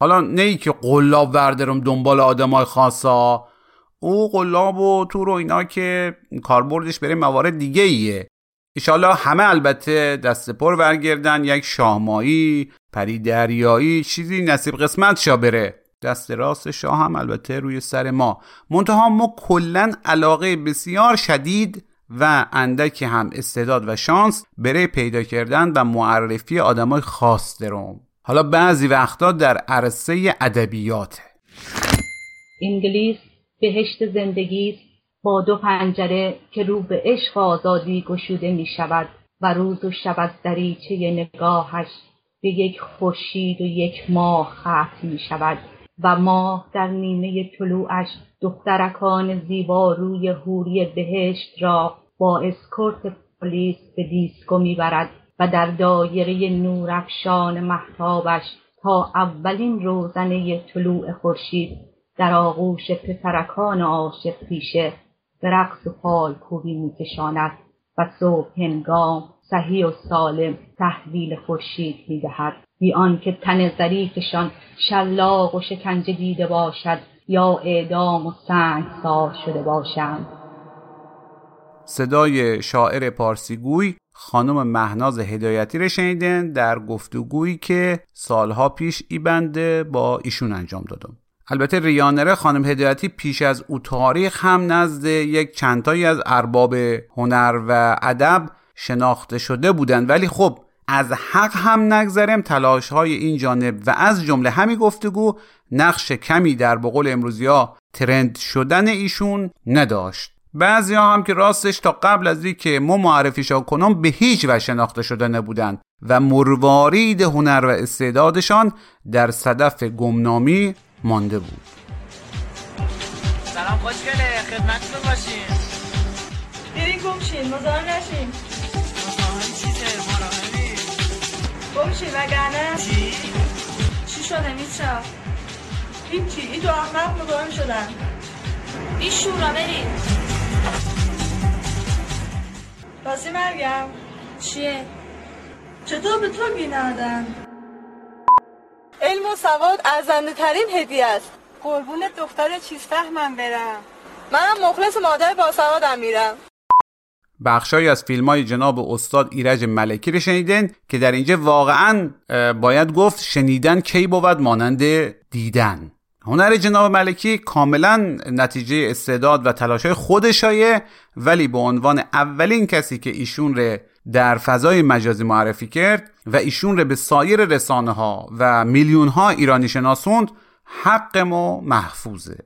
حالا نه ای که قلاب وردارم دنبال آدمای خاصا او قلاب و تور و اینا که کاربردش بره موارد دیگه ایه. ایشالا همه البته دست پر ورگردن یک شاهمایی پری دریایی چیزی نصیب قسمت شا بره. دست راست شاه هم البته روی سر ما. منتها ما کلا علاقه بسیار شدید و اندکی هم استعداد و شانس برای پیدا کردن و معرفی آدمای خاص درم حالا بعضی وقتا در عرصه ادبیاته. انگلیس بهشت زندگی با دو پنجره که رو به عشق آزادی گشوده می شود و روز و شب از دریچه نگاهش به یک خورشید و یک ماه ختم می شود و ماه در نیمه طلوعش دخترکان زیبا روی حوری بهشت را با اسکورت پلیس به دیسکو می‌برد. و در دایره نورافشان مهتابش تا اولین روزنه طلوع خورشید در آغوش پسرکان عاشق پیشه به رقص و پایکوبی میکشاند و صبح هنگام صحیح و سالم تحویل خورشید می‌دهد. بی آنکه تن ظریفشان شلاق و شکنجه دیده باشد یا اعدام و سنگسار شده باشند. صدای شاعر پارسیگوی خانم مهناز هدایتی رو شنیدن در گفتگویی که سالها پیش ای بنده با ایشون انجام دادم. البته ریانره خانم هدایتی پیش از او تاریخ هم نزد یک چندتایی از ارباب هنر و ادب شناخته شده بودند ولی خب از حق هم نگذرم تلاش های این جانب و از جمله همین گفتگو نقش کمی در بقول امروزی ها ترند شدن ایشون نداشت. بعضی ها هم که راستش تا قبل از که ما معرفیشان کنم به هیچ و شناخته شده نبودند و مروارید هنر و استعدادشان در صدف گمنامی مانده بود. سلام خوشگله. خدمتتون باشیم. برین گم شین مزاحم نشین مزاحم چیزه؟ مراهمی گم شین وگرنه. چی؟ چی شده میچا هیچی این دو احمق مزاحم شدن. این شورا برین راستی مرگم. چیه؟ چطور به تو گینادن؟ علم و سواد ارزنده ترین هدیه است. قربون دختر چیز فهمم برم منم مخلص مادر باسوادم میرم. بخشایی از فیلم های جناب استاد ایرج ملکی رو شنیدن که در اینجا واقعا باید گفت شنیدن کی بود مانند دیدن. هنر جناب ملکی کاملا نتیجه استعداد و تلاش خودشایه ولی به عنوان اولین کسی که ایشون رو در فضای مجازی معرفی کرد و ایشون رو به سایر رسانه ها و میلیون ها ایرانی شناسوند حق ما محفوظه.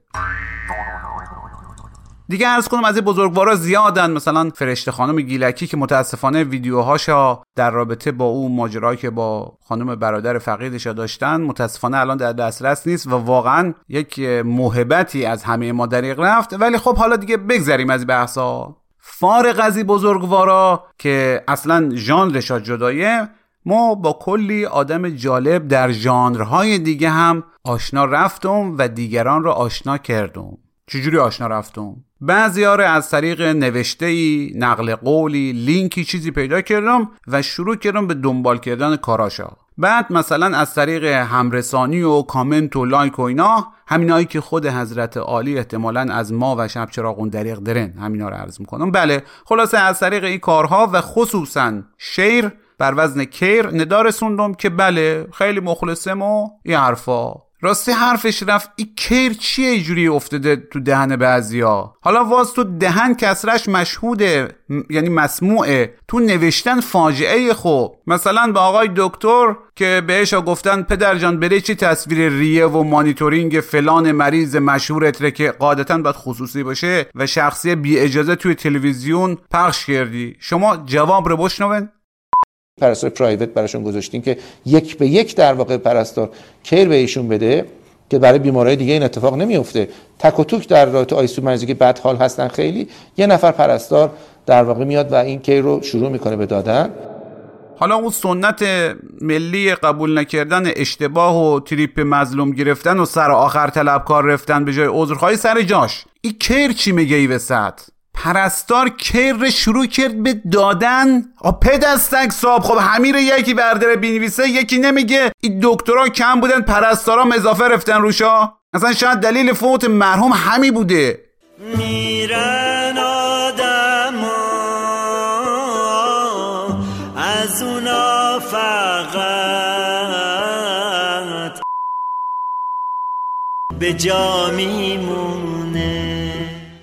دیگه ارز کنم از بزرگوارا زیادن. مثلا فرشته خانم گیلکی که متاسفانه ویدیوهاشا در رابطه با اون ماجرایی که با خانم برادر فقیدش داشتن متاسفانه الان در دسترس نیست و واقعا یک محبتی از همه ما دریغ رفت. ولی خب حالا دیگه بگذریم از بحثا. فارغ از این بزرگوارا که اصلا ژانرش جدایه ما با کلی آدم جالب در ژانرهای دیگه هم آشنا رفتم و دیگران را آشنا کردم. چجوری آشنا رفتم؟ بعضی از طریق نوشته ای، نقل قولی، لینکی چیزی پیدا کردم و شروع کردم به دنبال کردن کاراشا. بعد مثلا از طریق همرسانی و کامنت و لایک و اینا همینایی که خود حضرت عالی احتمالا از ما و شب چراغون دریغ درن همینا رو عرض می‌کنم. بله خلاصه از طریق این کارها و خصوصا شیر بر وزن کیر ندا رسوندم که بله خیلی مخلصم و این حرفا. راستی حرفش رفت این کیر چیه اینجوری افتاده تو دهن بعضیا؟ حالا واز تو دهن کسرش مشهوده یعنی مسموعه. تو نوشتن فاجعه خوب. مثلا به آقای دکتر که بهش گفتن پدر جان بره چی تصویر ریه و مانیتورینگ فلان مریض مشهورت که قاعدتا باید خصوصی باشه و شخصی بی اجازه توی تلویزیون پخش کردی شما جواب رو بشنون پرستار پرایوت براشون گذاشتیم که یک به یک در واقع پرستار کیر به ایشون بده که برای بیمارای دیگه این اتفاق نمیفته تک و توک در رابطه آیسو مریضی که بد حال هستن خیلی یه نفر پرستار در واقع میاد و این کیر رو شروع می‌کنه به دادن. حالا اون سنت ملی قبول نکردن اشتباه و تریپ مظلوم گرفتن و سر آخر طلبکار رفتن به جای عذرخواهی سر جاش. این کیر چی میگه ای وسط؟ پرستار کیر شروع کرد به دادن. پدستک صاحب خب همین یکی برداره بینویسه یکی نمیگه. این دکترها کم بودن پرستارام اضافه رفتن روشا. اصلا شاید دلیل فوت مرحوم همی بوده. میرن آدم از اونا فقط. به جا میمونه.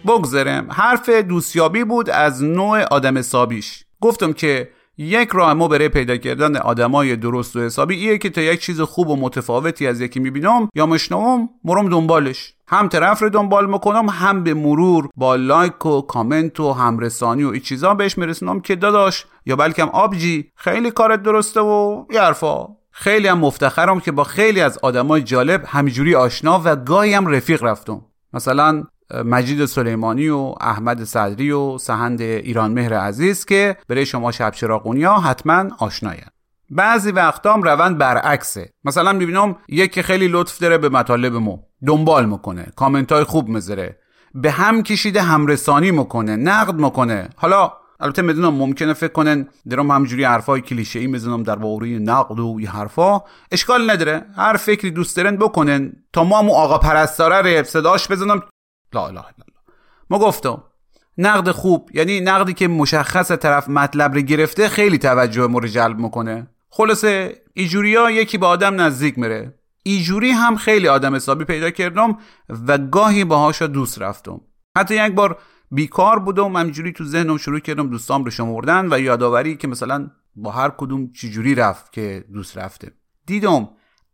بگذرم حرف دوستیابی بود از نوع آدم حسابیش. گفتم که یک راه ما برای پیدا کردن آدمای درست و حسابی ایه که تا یک چیز خوب و متفاوتی از یکی می‌بینم یا مشنوم مرم دنبالش. هم طرف رو دنبال می‌کنم هم به مرور با لایک و کامنت و همرسانی و این چیزا بهش میرسونم که داداش یا بلکم آبجی خیلی کارت درسته و یرفا خیلی هم مفتخرم که با خیلی از آدمای جالب همجوری آشنا و گاهی هم رفیق رفتم. مثلا مجید سلیمانی و احمد صدری و سهند ایران مهر عزیز که برای شما شب چراغونیا حتما آشناین بعضی وقتام روند برعکسه. مثلا می‌بینم یکی خیلی لطف داره به مطالب مو دنبال می‌کنه کامنت های خوب می‌ذاره به هم کشیده همرسانی می‌کنه نقد می‌کنه. حالا البته می‌دونم ممکنه فکر کنن درم همجوری حرفای کلیشه ای می‌زنم در باره نقد و این حرفا. اشکال نداره. هر فکری دوست دارن بکنن. تا ما هم آقا پرستاره صداش بزنم لا اله الا الله ما گفتم نقد خوب یعنی نقدی که مشخص طرف مطلب رو گرفته خیلی توجه ما رو جلب می‌کنه. خلاصه ایجوریا یکی به آدم نزدیک میره. ایجوری هم خیلی آدم حسابی پیدا کردم و گاهی باهاشا دوست رفتم. حتی یک بار بیکار بودم همجوری تو ذهنم شروع کردم دوستام رو شمردن و یادآوری که مثلا با هر کدوم چجوری رفت که دوست رفته. دیدم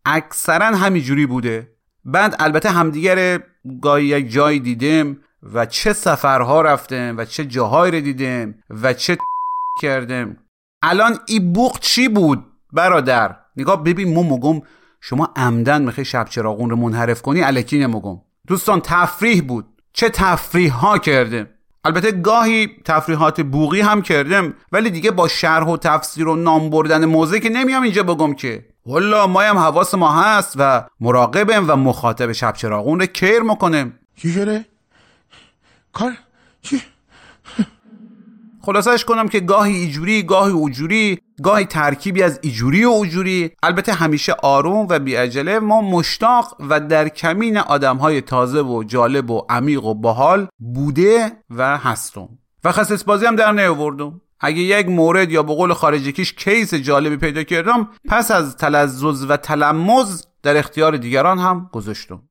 اکثرا همینجوری بوده. بعد البته همدیگر گاهی یک جایی دیدم و چه سفرها رفتم و چه جاهایی رو دیدم و چه کردم الان ای بوق چی بود برادر؟ نگاه ببین مو مگم شما عمدن می‌خوای شب چراغون رو منحرف کنی؟ الکی نمگم دوستان تفریح بود. چه تفریح ها کردم البته گاهی تفریحات بوغی هم کردم ولی دیگه با شرح و تفسیر و نام بردن موزه که نمیام اینجا بگم که. والا ما هم حواس ما هست و مراقبم و مخاطب شب چراغون رو کیر می‌کنیم چی شده؟ کار؟ چی؟ خلاصش کنم که گاهی ایجوری گاهی اوجوری گاهی ترکیبی از ایجوری و اوجوری البته همیشه آروم و بیعجله ما مشتاق و در کمین آدمهای تازه و جالب و عمیق و باحال بوده و هستم و خصیص بازی هم در نیاوردم اگه یک مورد یا به قول خارجیکیش کیس جالبی پیدا کردم پس از تلزز و تلمز در اختیار دیگران هم گذاشتم.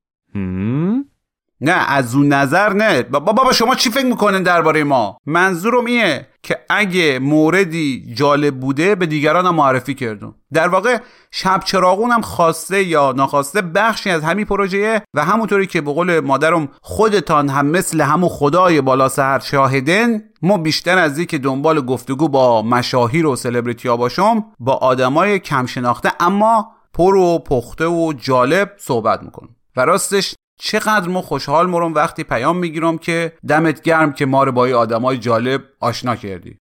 نه از اون نظر نه. بابا شما چی فکر می‌کنن درباره ما؟ منظورم ایه که اگه موردی جالب بوده به دیگران هم معرفی کردم. در واقع شب چراغون هم خواسته یا ناخواسته بخشی از همین پروژه و همونطوری که به قول مادرم خودتان هم مثل همو خدای بالا سهر شاهدن ما بیشتر از که دنبال گفتگو با مشاهیر و سلبریتی باشم با آدمای کم شناخته اما پر و پخته و جالب صحبت می‌کنم. و راستش چقدر ما خوشحال مرم وقتی پیام می‌گیرم که دمت گرم که ما رو با آدمای جالب آشنا کردی.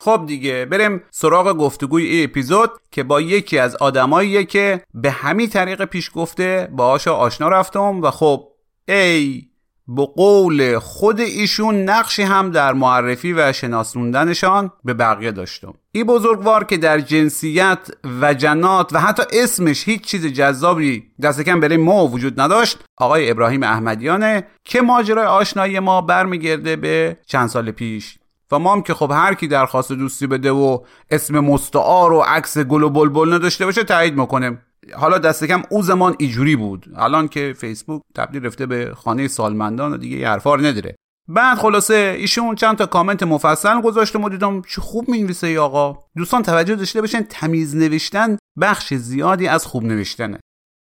خب دیگه بریم سراغ گفتگوی ای اپیزود که با یکی از آدماییه که به همین طریق پیش گفته باهاش آشنا رفتم و خب ای به قول خود ایشون نقشی هم در معرفی و شناسوندنشان به بقیه داشتم. این بزرگوار که در جنسیت و جنات و حتی اسمش هیچ چیز جذابی دست کم برای ما وجود نداشت آقای ابراهیم احمدیانه که ماجرای آشنایی ما برمیگرده به چند سال پیش. و ما هم که خب هر کی درخواست دوستی بده و اسم مستعار و عکس گل و بلبل نداشته باشه تایید می‌کنه حالا دست کم او زمان ایجوری بود. الان که فیسبوک تبدیل رفته به خانه سالمندان و دیگه حرفار نداره. بعد خلاصه ایشون چند تا کامنت مفصل گذاشته و دیدم چه خوب می‌نویسه ای آقا. دوستان توجه داشته باشن تمیز نوشتن بخش زیادی از خوب نوشتنه.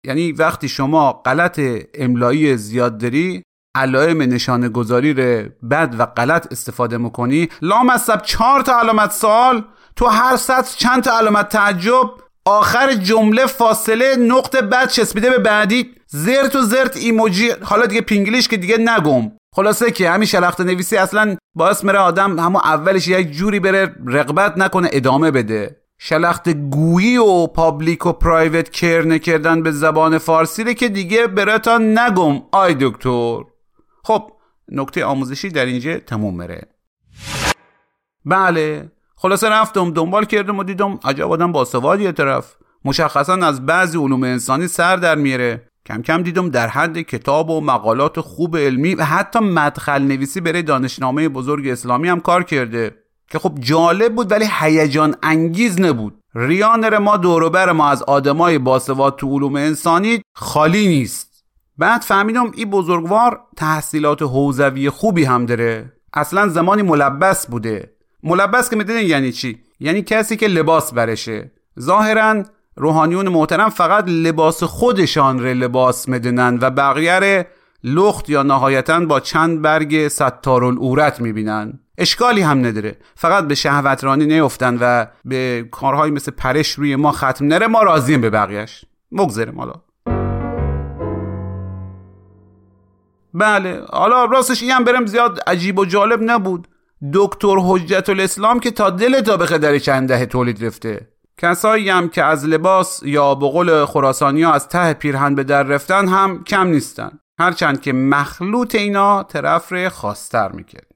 یعنی وقتی شما غلط املایی زیاد داری علائم نشانه گذاری رو بد و غلط استفاده می‌کنی. لامصب چهار تا علامت سوال تو هر سطر چند تا علامت تعجب آخر جمله فاصله نقطه بعد چسبیده به بعدی. زرت و زرت ایموجی. حالا دیگه پینگلیش که دیگه نگم. خلاصه که همین شلخت نویسی اصلا باعث میره آدم همون اولش یک جوری بره رغبت نکنه ادامه بده. شلخت گویی و public و private care نکردن به زبان فارسی که دیگه براتان نگم آی دکتر. خب نکته آموزشی در اینجا تموم مره بله. خلاصه رفتم دنبال کردم و دیدم عجب آدم باسوادیه طرف. مشخصا از بعضی علوم انسانی سر در میره. کم کم دیدم در حد کتاب و مقالات خوب علمی و حتی مدخل نویسی برای دانشنامه بزرگ اسلامی هم کار کرده. که خب جالب بود ولی هیجان انگیز نبود. ریانر ما دوروبر ما از آدمای باسواد تو علوم انسانی خالی نیست. بعد فهمیدم این بزرگوار تحصیلات حوزوی خوبی هم داره. اصلا زمانی ملبس بوده. ملبس که می‌دونین یعنی چی؟ یعنی کسی که لباس برشه. ظاهرا روحانیون محترم فقط لباس خودشان رو لباس می‌دونن و بقیه لخت یا نهایتا با چند برگ ستار الاورت می‌بینن. اشکالی هم نداره. فقط به شهوترانی نیفتن و به کارهایی مثل پرش روی ما ختم نره ما راضیم به بقیهش مگذرم حالا. بله حالا راستش این هم برم زیاد عجیب و جالب نبود. دکتر حجت الاسلام که تا دل تا به در چند دهه تولید رفته. کسایی هم که از لباس یا به قول خراسانی از ته پیرهن به در رفتن هم کم نیستن. هرچند که مخلوط اینا طرف رو خواستر می‌کرد.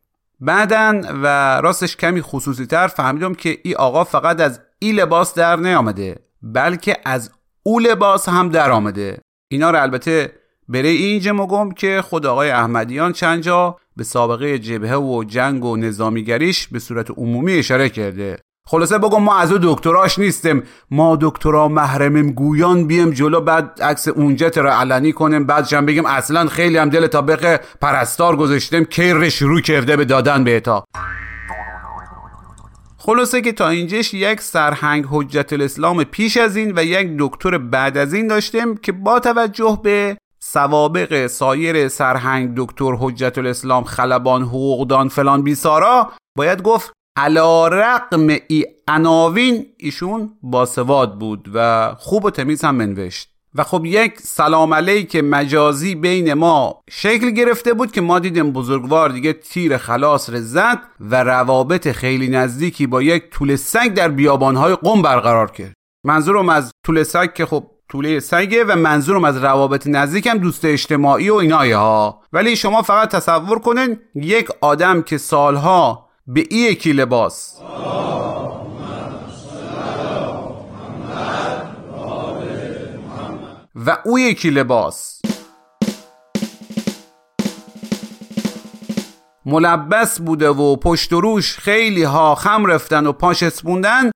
بعدن و راستش کمی خصوصی تر فهمیدم که ای آقا فقط از ای لباس در نیامده بلکه از او لباس هم در آمده. اینا رو البته بره اینجا مگم که خود آقای احمدیان چند جا به سابقه جبهه و جنگ و نظامیگریش به صورت عمومی اشاره کرده. خلاصه بگم ما از او دکتراش نیستیم. ما دکترا محرمیم گویان بیم جلو بعد عکس اونجا را علنی کنیم بعدش هم بگیم اصلا خیلی هم دل تا پرستار گذاشتیم کیر شروع کرده به دادن بهتا خلاصه که تا اینجاش یک سرهنگ حجت الاسلام پیش از این و یک دکتر بعد از این داشتیم که با توجه به سوابق سایر سرهنگ دکتر حجت الاسلام خلبان حقوقدان فلان بیسارا باید گفت علا رقم ای عناوین ایشون باسواد بود و خوب و تمیز هم منوشت و خب یک سلام علیک مجازی بین ما شکل گرفته بود که ما دیدیم بزرگوار دیگه تیر خلاص رزد و روابط خیلی نزدیکی با یک طول سگ در بیابانهای قم برقرار کرد. منظورم از طول سگ که خب طوله سگه و منظورم از روابط نزدیکم دوست اجتماعی و اینایه ها. ولی شما فقط تصور کنین یک آدم که سالها به ای یکی لباس. و او یکی لباس. ملبس بوده و پشت و روش خیلی ها خم رفتن و پاش اسپوندن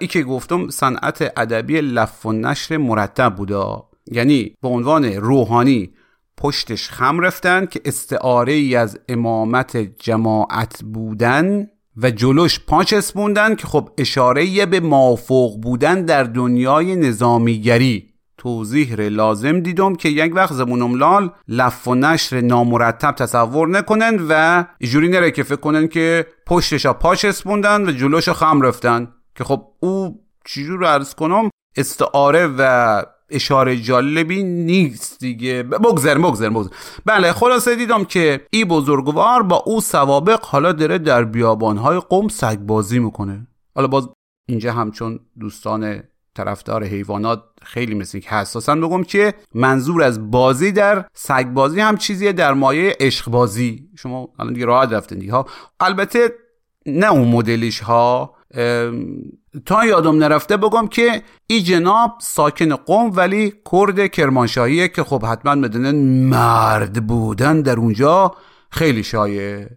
ای که گفتم صنعت ادبی لف و نشر مرتب بوده. یعنی به عنوان روحانی پشتش خم رفتن که استعاره ای از امامت جماعت بودن و جلوش پاچ اسپوندن که خب اشاره به مافوق بودن در دنیای نظامیگری. توضیح لازم دیدم که یک وقت زمونم لال لف و نشر نامرتب تصور نکنن و ایجوری نره که فکر کنن که پشتش پاچ اسپوندن و جلوش خم رفتن. که خب او چیزی رو عرض کنم استعاره و اشاره جالبی نیست دیگه. بگذر بگذر بگذر بله خلاصه دیدم که ای بزرگوار با او سوابق حالا داره در بیابانهای قم سگبازی می‌کنه. حالا باز اینجا همچون دوستان طرفدار حیوانات خیلی مثل که حساسن بگم که منظور از بازی در سگبازی هم چیزیه در مایه عشق بازی شما الان دیگه راحت رفتین دیگه ها. البته نه اون مدلیش ها. تا یادم نرفته بگم که ای جناب ساکن قوم ولی کرد کرمانشاهیه که خب حتما بدونن مرد بودن در اونجا خیلی شایه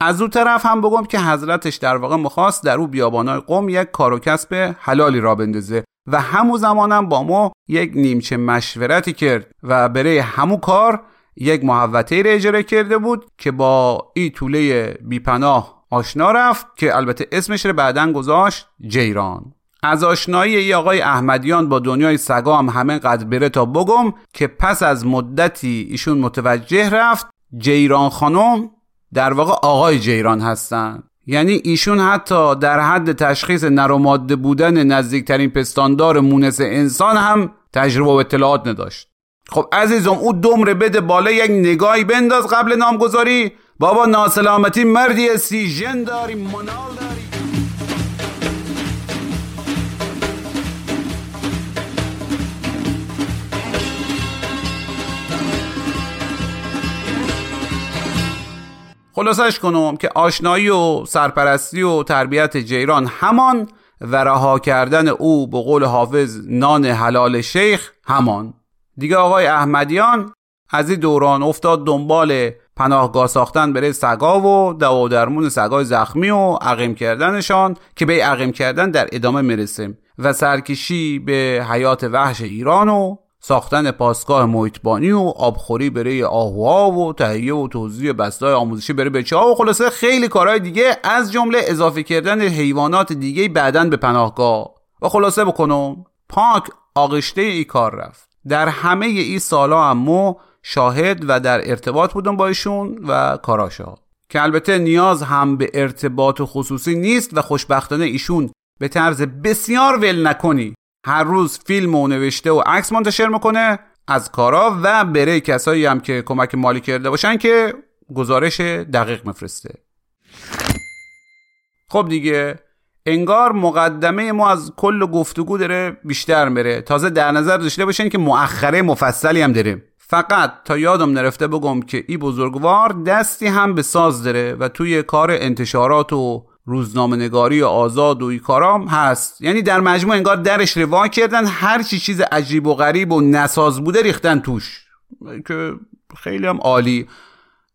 از اون طرف هم بگم که حضرتش در واقع مخواست در او بیابانای قوم یک کار و کسب حلالی را بندازه و همو زمانم با ما یک نیمچه مشورتی کرد و برای همو کار یک محوطه را اجاره کرده بود که با ای طوله بیپناه آشنا رفت که البته اسمش رو بعدا گذاشت جیران. از آشنایی ای آقای احمدیان با دنیای سگا هم همه قدر بره تا بگم که پس از مدتی ایشون متوجه رفت جیران خانم در واقع آقای جیران هستن. یعنی ایشون حتی در حد تشخیص نروماده بودن نزدیکترین پستاندار مونس انسان هم تجربه و اطلاعات نداشت. خب عزیزم او دمره بده بالا یک نگاهی بنداز قبل نامگذاری. بابا ناسلامتی مردی سیژن داری منال داری. خلاصش کنم که آشنایی و سرپرستی و تربیت جیران همان و رها کردن او به قول حافظ نان حلال شیخ همان. دیگه آقای احمدیان از این دوران افتاد دنبال پناهگاه ساختن برای سگا و دوا درمون سگای زخمی و عقیم کردنشان که به عقیم کردن در ادامه می‌رسیم و سرکشی به حیات وحش ایران و ساختن پاسگاه محیطبانی و آبخوری برای آهوها و تهیه و توزیع بستای آموزشی برای بچه ها و خلاصه خیلی کارهای دیگه از جمله اضافه کردن حیوانات دیگه بعدا به پناهگاه. و خلاصه بکنم پاک آغشته ای کار رفت. در همه ای سالا امو شاهد و در ارتباط بودم با ایشون و کاراشا. که البته نیاز هم به ارتباط خصوصی نیست و خوشبختانه ایشون به طرز بسیار ول نکنی. هر روز فیلم و نوشته و عکس منتشر می‌کنه از کارا و بره کسایی هم که کمک مالی کرده باشن که گزارش دقیق مفرسته خب دیگه انگار مقدمه ما از کل گفتگو داره بیشتر میره. تازه در نظر داشته باشین که مؤخره مفصلی هم داره فقط تا یادم نرفته بگم که ای بزرگوار دستی هم به ساز داره و توی کار انتشارات و روزنامه نگاری آزاد و کارام هست. یعنی در مجموع انگار درش روا کردن هر چی چیز عجیب و غریب و نساز بوده ریختن توش که خیلی هم عالی.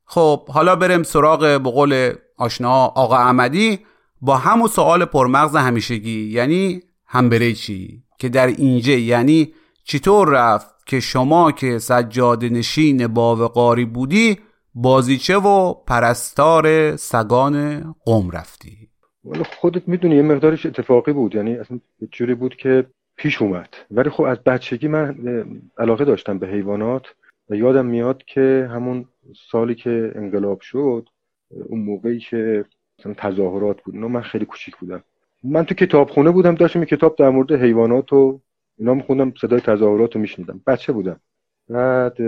خب حالا بریم سراغ به قول آشنا آقا احمدی با همون سوال پرمغز همیشگی یعنی هم بره چی که در اینجا یعنی چطور رفت؟ که شما که سجاد نشین باوقاری بودی بازیچه و پرستار سگان قوم رفتی. والا خودت می‌دونی یه مقدارش اتفاقی بود یعنی اصلا جوری بود که پیش اومد. ولی خب از بچگی من علاقه داشتم به حیوانات و یادم میاد که همون سالی که انقلاب شد اون موقعی که تظاهرات بود من خیلی کوچیک بودم. من تو کتابخونه بودم داشتم کتاب در مورد حیوانات و اینا میخوندم صدای تظاهرات رو میشنیدم. بچه بودم. بعد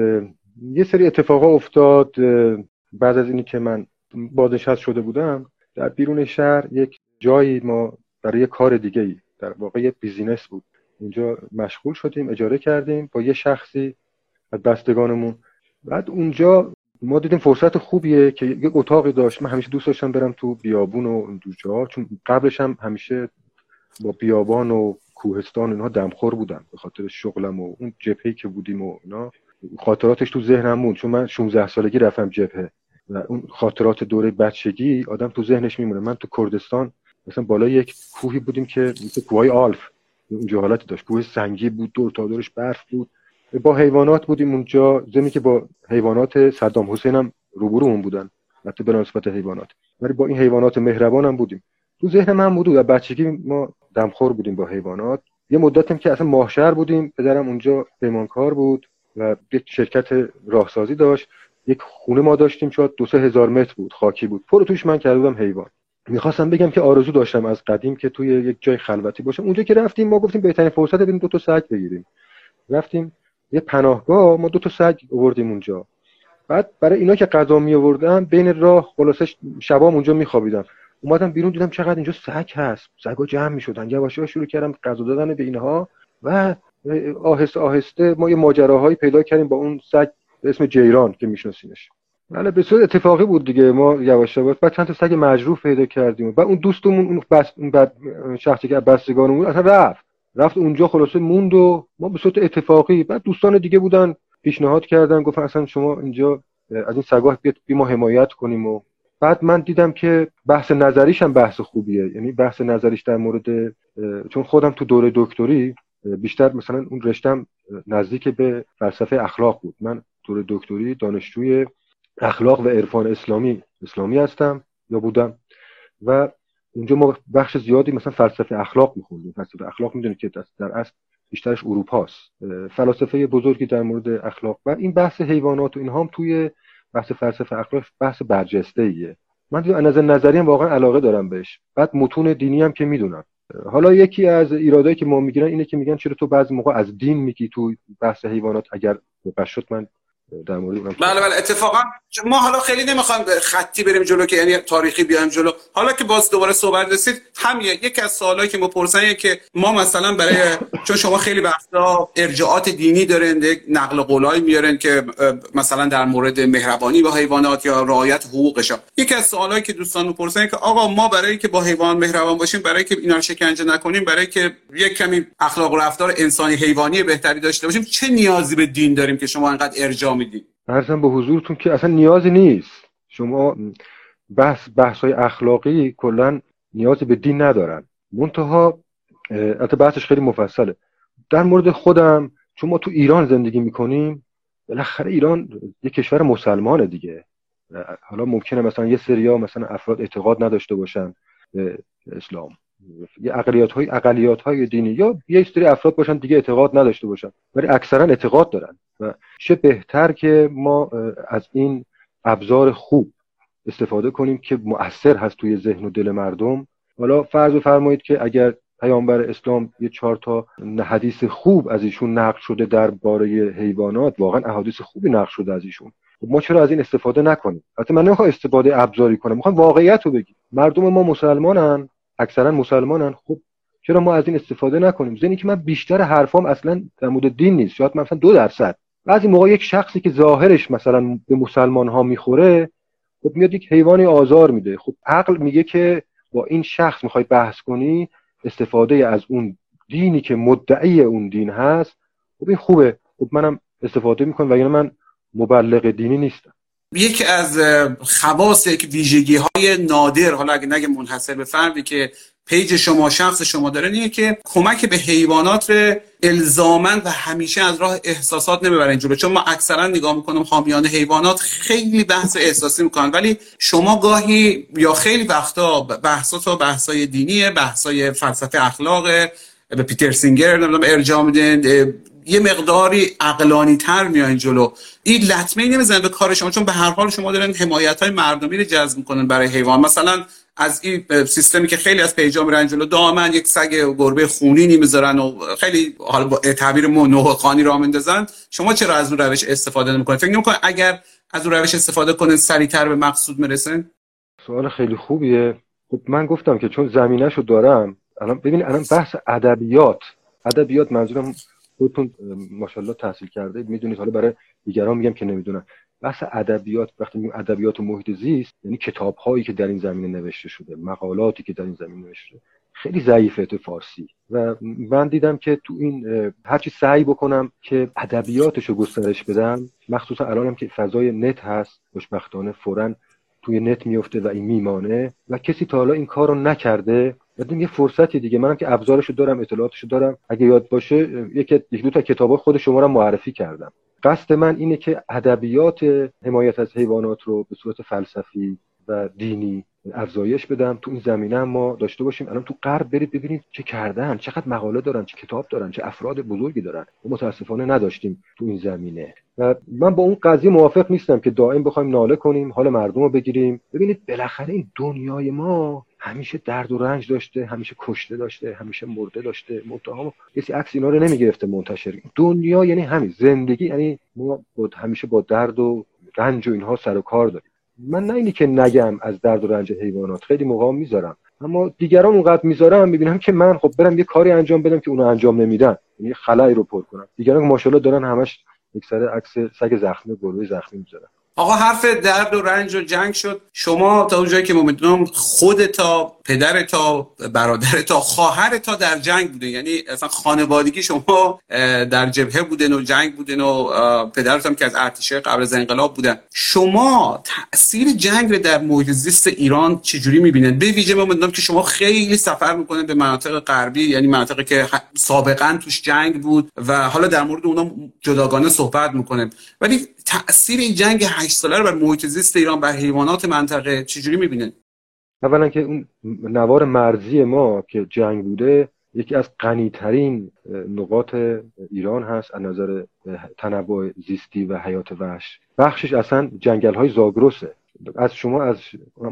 یه سری اتفاقا افتاد بعد از اینی که من بازنشست شده بودم در بیرون شهر یک جایی ما برای کار دیگه ای در واقع یه بیزینس بود. اونجا مشغول شدیم اجاره کردیم با یه شخصی از بستگانمون. بعد اونجا ما دیدیم فرصت خوبیه که یه اتاقی داشت. من همیشه دوست داشتم برم تو بیابون و دو چون قبلش هم همیشه با بیابان و کوهستان اینها دمخور بودم به خاطر شغلم و اون جبهه‌ای که بودیم و اینا. خاطراتش تو ذهنم موند چون من 16 سالگی رفتم جبهه و اون خاطرات دوره بچگی آدم تو ذهنش میمونه. من تو کردستان مثلا بالای یک کوهی بودیم که مثل کوههای آلف اونجا حالت داشت. کوه سنگی بود دور تا دورش برف بود. با حیوانات بودیم اونجا. زمین که با حیوانات صدام حسین هم روبرومون بودن. حتی به نسبت حیوانات. ولی با این حیوانات مهربان هم بودیم. تو ذهن من بود و بچگی ما دمخور بودیم با حیوانات. یه مدتیم که اصلا ماهشهر بودیم. پدرم اونجا پیمانکار بود و یک شرکت راهسازی داشت. یک خونه ما داشتیم شاید دو سه هزار متر بود خاکی بود. پر توش من کرده بودم حیوان. می‌خواستم بگم که آرزو داشتم از قدیم که توی یک جای خلوتی باشم. اونجا که رفتیم ما گفتیم بهترین فرصت بریم دو تا سگ بگیریم. رفتیم یه پناهگاه ما دو تا سگ آوردیم اونجا. بعد برای اینا که غذا می آوردم بین راه خلاصه شبام اونجا میخوابیدم. اومدم بیرون دیدم چقدر اینجا سگ هست. سگا جمع می‌شدن. یواش یواش شروع کردم غذا دادن به اینها و آهسته آهسته ما یه ماجراهایی پیدا کردیم با اون سگ به اسم جیران که میشناسینش. بله صورت اتفاقی بود دیگه. ما یواش یواش بعد چند تا سگ مجروح پیدا کردیم. بعد اون دوستمون اون بس اون بعد شخصی که بستگانمون اصلا رفت. رفت اونجا خلاصه موند و ما به صورت اتفاقی بعد دوستان دیگه بودن پیشنهاد کردن گفتن اصلا شما اینجا از این سگاه بیاد بی ما حمایت کنیم و بعد من دیدم که بحث نظریش هم بحث خوبیه. یعنی بحث نظریش در مورد چون خودم تو دوره دکتری بیشتر مثلا اون رشتم نزدیک به فلسفه اخلاق بود. من دوره دکتری دانشجوی اخلاق و عرفان اسلامی اسلامی هستم یا بودم. و اونجا ما بخش زیادی مثلا فلسفه اخلاق میخوندیم. فلسفه اخلاق می‌دونید که در اصل بیشترش اروپاست. فلاسفه بزرگی در مورد اخلاق و این بحث حیوانات و اینها هم توی بحث فلسفه اخلاق بحث برجسته ایه من از نظر نظری واقعا علاقه دارم بهش. بعد متون دینی هم که می‌دونم. حالا یکی از ایرادایی که ما می‌گیرن اینه که میگن چرا تو بعضی موقع از دین میگی تو بحث حیوانات؟ اگر بشت من در مورد بله بله اتفاقا ما حالا خیلی نمی‌خوایم خطی بریم جلو که یعنی تاریخی بیایم جلو. حالا که باز دوباره صحبت رسید هم یکی از سوالایی که ما پرسن که ما مثلا برای چون شما خیلی وقتا ارجاعات دینی دارین نقل قولایی میارن که مثلا در مورد مهربانی با حیوانات یا رعایت حقوقشان یکی از سوالایی که دوستان می‌پرسن که آقا ما برای که با حیوان مهربان باشیم برای که اینا رو شکنجه نکنیم برای که یک کمی اخلاق و رفتار انسانی حیوانی بهتری داشته باشیم چه نیازی به دین داریم که شما انقدر ارجاع می‌دید ارزم به حضورتون که اصلا نیازی نیست. شما بحث بحث های اخلاقی کلا نیازی به دین ندارن. منتها البته بحثش خیلی مفصله. در مورد خودم چون ما تو ایران زندگی می‌کنیم بالاخره ایران یه کشور مسلمانه دیگه. حالا ممکنه مثلا یه سریا مثلا افراد اعتقاد نداشته باشن به اسلام. اقلیت های اقلیت های دینی یا یه سری افراد باشن دیگه اعتقاد نداشته باشن ولی اکثرا اعتقاد دارن و چه بهتر که ما از این ابزار خوب استفاده کنیم که مؤثر هست توی ذهن و دل مردم. حالا فرض بفرمایید که اگر پیامبر اسلام یه چهار تا حدیث خوب از ایشون نقل شده درباره حیوانات واقعا احادیث خوبی نقل شده از ایشون خب ما چرا از این استفاده نکنیم؟ البته من نمی‌خوام استفاده ابزاری کنم می‌خوام واقعیت رو بگیم مردم ما مسلمانن. اکثرا مسلمانن خب چرا ما از این استفاده نکنیم؟ زنی که من بیشتر حرفام اصلا در مورد دین نیست. شاید مثلا دو درصد. بعضی موقع یک شخصی که ظاهرش مثلا به مسلمان ها می‌خوره خب میاد یک حیوانی آزار میده. خب عقل میگه که با این شخص می‌خوای بحث کنی استفاده از اون دینی که مدعی اون دین هست خب این خوبه. خب منم استفاده می‌کنم و من مبلغ دینی نیستم. یکی از خواص یک ویژگی های نادر حالا اگه نگه منحصر به فردی که پیج شما شخص شما داره اینه که کمک به حیوانات رو الزامن و همیشه از راه احساسات نمی‌برن جلو چون ما اکثرا نگاه می‌کنم حامیان حیوانات خیلی بحث احساسی می‌کنن ولی شما گاهی یا خیلی وقتا بحثات بحثای دینیه بحثای فلسفه اخلاق به پیتر سینگر نمی‌دونم ارجاع میدن یه مقداری عقلانی تر میان جلو. این لطمه نمی‌زنه به کار شما چون به هر حال شما دارن حمایت های مردمی رو جذب می‌کنن برای حیوان. مثلا از این سیستمی که خیلی از پیجا میرن جلو دائما یک سگ گربه خونی می‌ذارن و خیلی حالا با تعبیر خانی را میندازن. شما چرا از اون روش استفاده نمی‌کنید فکر نمی‌کنید اگر از اون روش استفاده کنید سریعتر به مقصود می‌رسن سوال خیلی خوبیه. خب من گفتم که چون زمینهشو دارم الان ببینید الان بحث ادبیات. ادبیات منظورم خودتون ماشاءالله تحصیل کرده می‌دونید. حالا برای دیگران میگم که نمی‌دونن. بحث ادبیات وقتی میگم ادبیات و محیط زیست یعنی کتاب هایی که در این زمینه نوشته شده مقالاتی که در این زمینه نوشته شده خیلی ضعیفه تو فارسی. و من دیدم که تو این هرچی سعی بکنم که ادبیاتش رو گسترش بدم مخصوصا الانم که فضای نت هست خوشبختانه فورا توی نت میفته و این میمانه و کسی تا حالا این کار رو نکرده بدیم یه فرصتی دیگه. منم که ابزارشو دارم اطلاعاتشو دارم. اگه یاد باشه یک دو تا کتاب خود شما رو معرفی کردم. قصد من اینه که ادبیات حمایت از حیوانات رو به صورت فلسفی و دینی افزایش بدم. تو این زمینه ما داشته باشیم. الان تو غرب برید ببینید چه کردن چقدر مقاله دارن چه کتاب دارن چه افراد بزرگی دارن. ما متاسفانه نداشتیم تو این زمینه. و من با اون قضیه موافق نیستم که دائم بخوایم ناله کنیم حال مردم رو بگیریم. ببینید بالاخره این دنیای ما همیشه درد و رنج داشته همیشه کشته داشته همیشه مرده داشته. منتها کسی عکس اینا رو نمی‌گرفته منتشر. دنیا یعنی همین. زندگی یعنی ما همیشه با درد و رنج و اینها سر و کار داریم. من نه اینی که نگم از درد و رنج حیوانات خیلی موقع می‌ذارم. اما دیگران اونقدر می‌ذارم می‌بینم که من خب برم یه کاری انجام بدم که اونو انجام نمیدن. یعنی خلایی رو پر کنم. دیگران ماشاءالله دارن همش یک سر عکس سگ زخمی گروه زخمی می‌ذارن. آقا حرف درد و رنج و جنگ شد. شما تا اونجایی که ما می‌دونم خود تا پدر تا برادر تا خواهر تا در جنگ بوده. یعنی اصلا خانوادگی شما در جبهه بودن و جنگ بودن و پدرت هم که از ارتش قبل از انقلاب بودن. شما تاثیر جنگ رو در محیط زیست ایران چجوری می‌بینن به ویژه ما می‌دونم که شما خیلی سفر می‌کنن به مناطق غربی یعنی مناطقی که سابقا توش جنگ بود و حالا در مورد اونا جداگانه صحبت می‌کنه ولی تاثیر این جنگ 8 ساله رو بر محیط زیست ایران بر حیوانات منطقه چجوری می‌بینه؟ اولا که اون نوار مرزی ما که جنگ بوده یکی از غنیترین نقاط ایران هست از نظر تنوع زیستی و حیات وحش. بخشش اصلا جنگل های زاگرسه. از شما از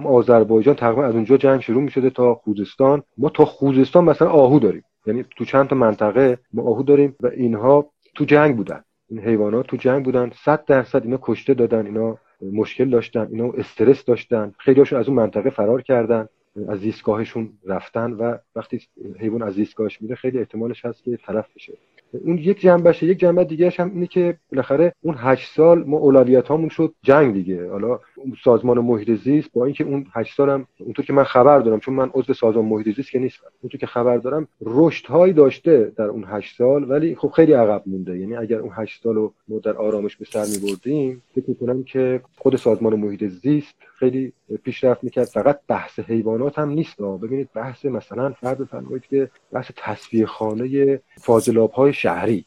آذربایجان تقریبا از اونجا جنگ شروع می شده تا خوزستان. ما تا خوزستان مثلا آهو داریم. یعنی تو چند تا منطقه ما آهو داریم و اینها تو جنگ بودن. این حیوانات تو جنگ بودن صد درصد اینا کشته دادن اینا مشکل داشتن اینا استرس داشتن خیلیاشون از اون منطقه فرار کردن از زیستگاهشون رفتن و وقتی حیوان از زیستگاهش میره خیلی احتمالش هست که تلف بشه. اون یک جنبشه یک جنبه دیگه هم اینه که بالاخره اون هشت سال ما اولویت هامون شد جنگ دیگه. حالا سازمان محیط زیست با اینکه اون هشت سالم اونطور که من خبر دارم چون من عضو سازمان محیط زیست که نیستم اونطور که خبر دارم رشد هایی داشته در اون هشت سال ولی خب خیلی عقب مونده. یعنی اگر اون هشت سال رو ما در آرامش به سر میبردیم فکر می‌کنم که خود سازمان محیط زیست خیلی پیشرفت می‌کرد. فقط بحث حیوانات هم نیست. ببینید بحث مثلا فرض بفرمایید که بحث تصفیه خانه فاضلاب های شهری.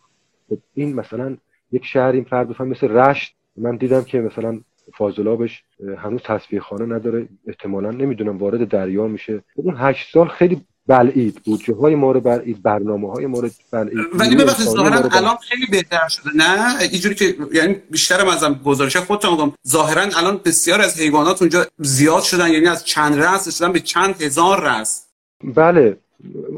خب این مثلا یک شهر این فرض بفرمایید مثل رشت. من دیدم که مثلا فاضلابش هنوز تصفیه خانه نداره. احتمالا نمی‌دونم وارد دریا میشه. خب اون هشت سال خیلی بلعید بودجه های ما رو بلعید برنامه های ما رو بلعید. ولی ببخشید ظاهرا الان خیلی بهتر شده نه؟ اینجوری که یعنی بیشتر ازم گزارش خودتون میگم. ظاهرا الان بسیار از حیوانات اونجا زیاد شدن یعنی از چند رأس شدن به چند هزار رأس. بله.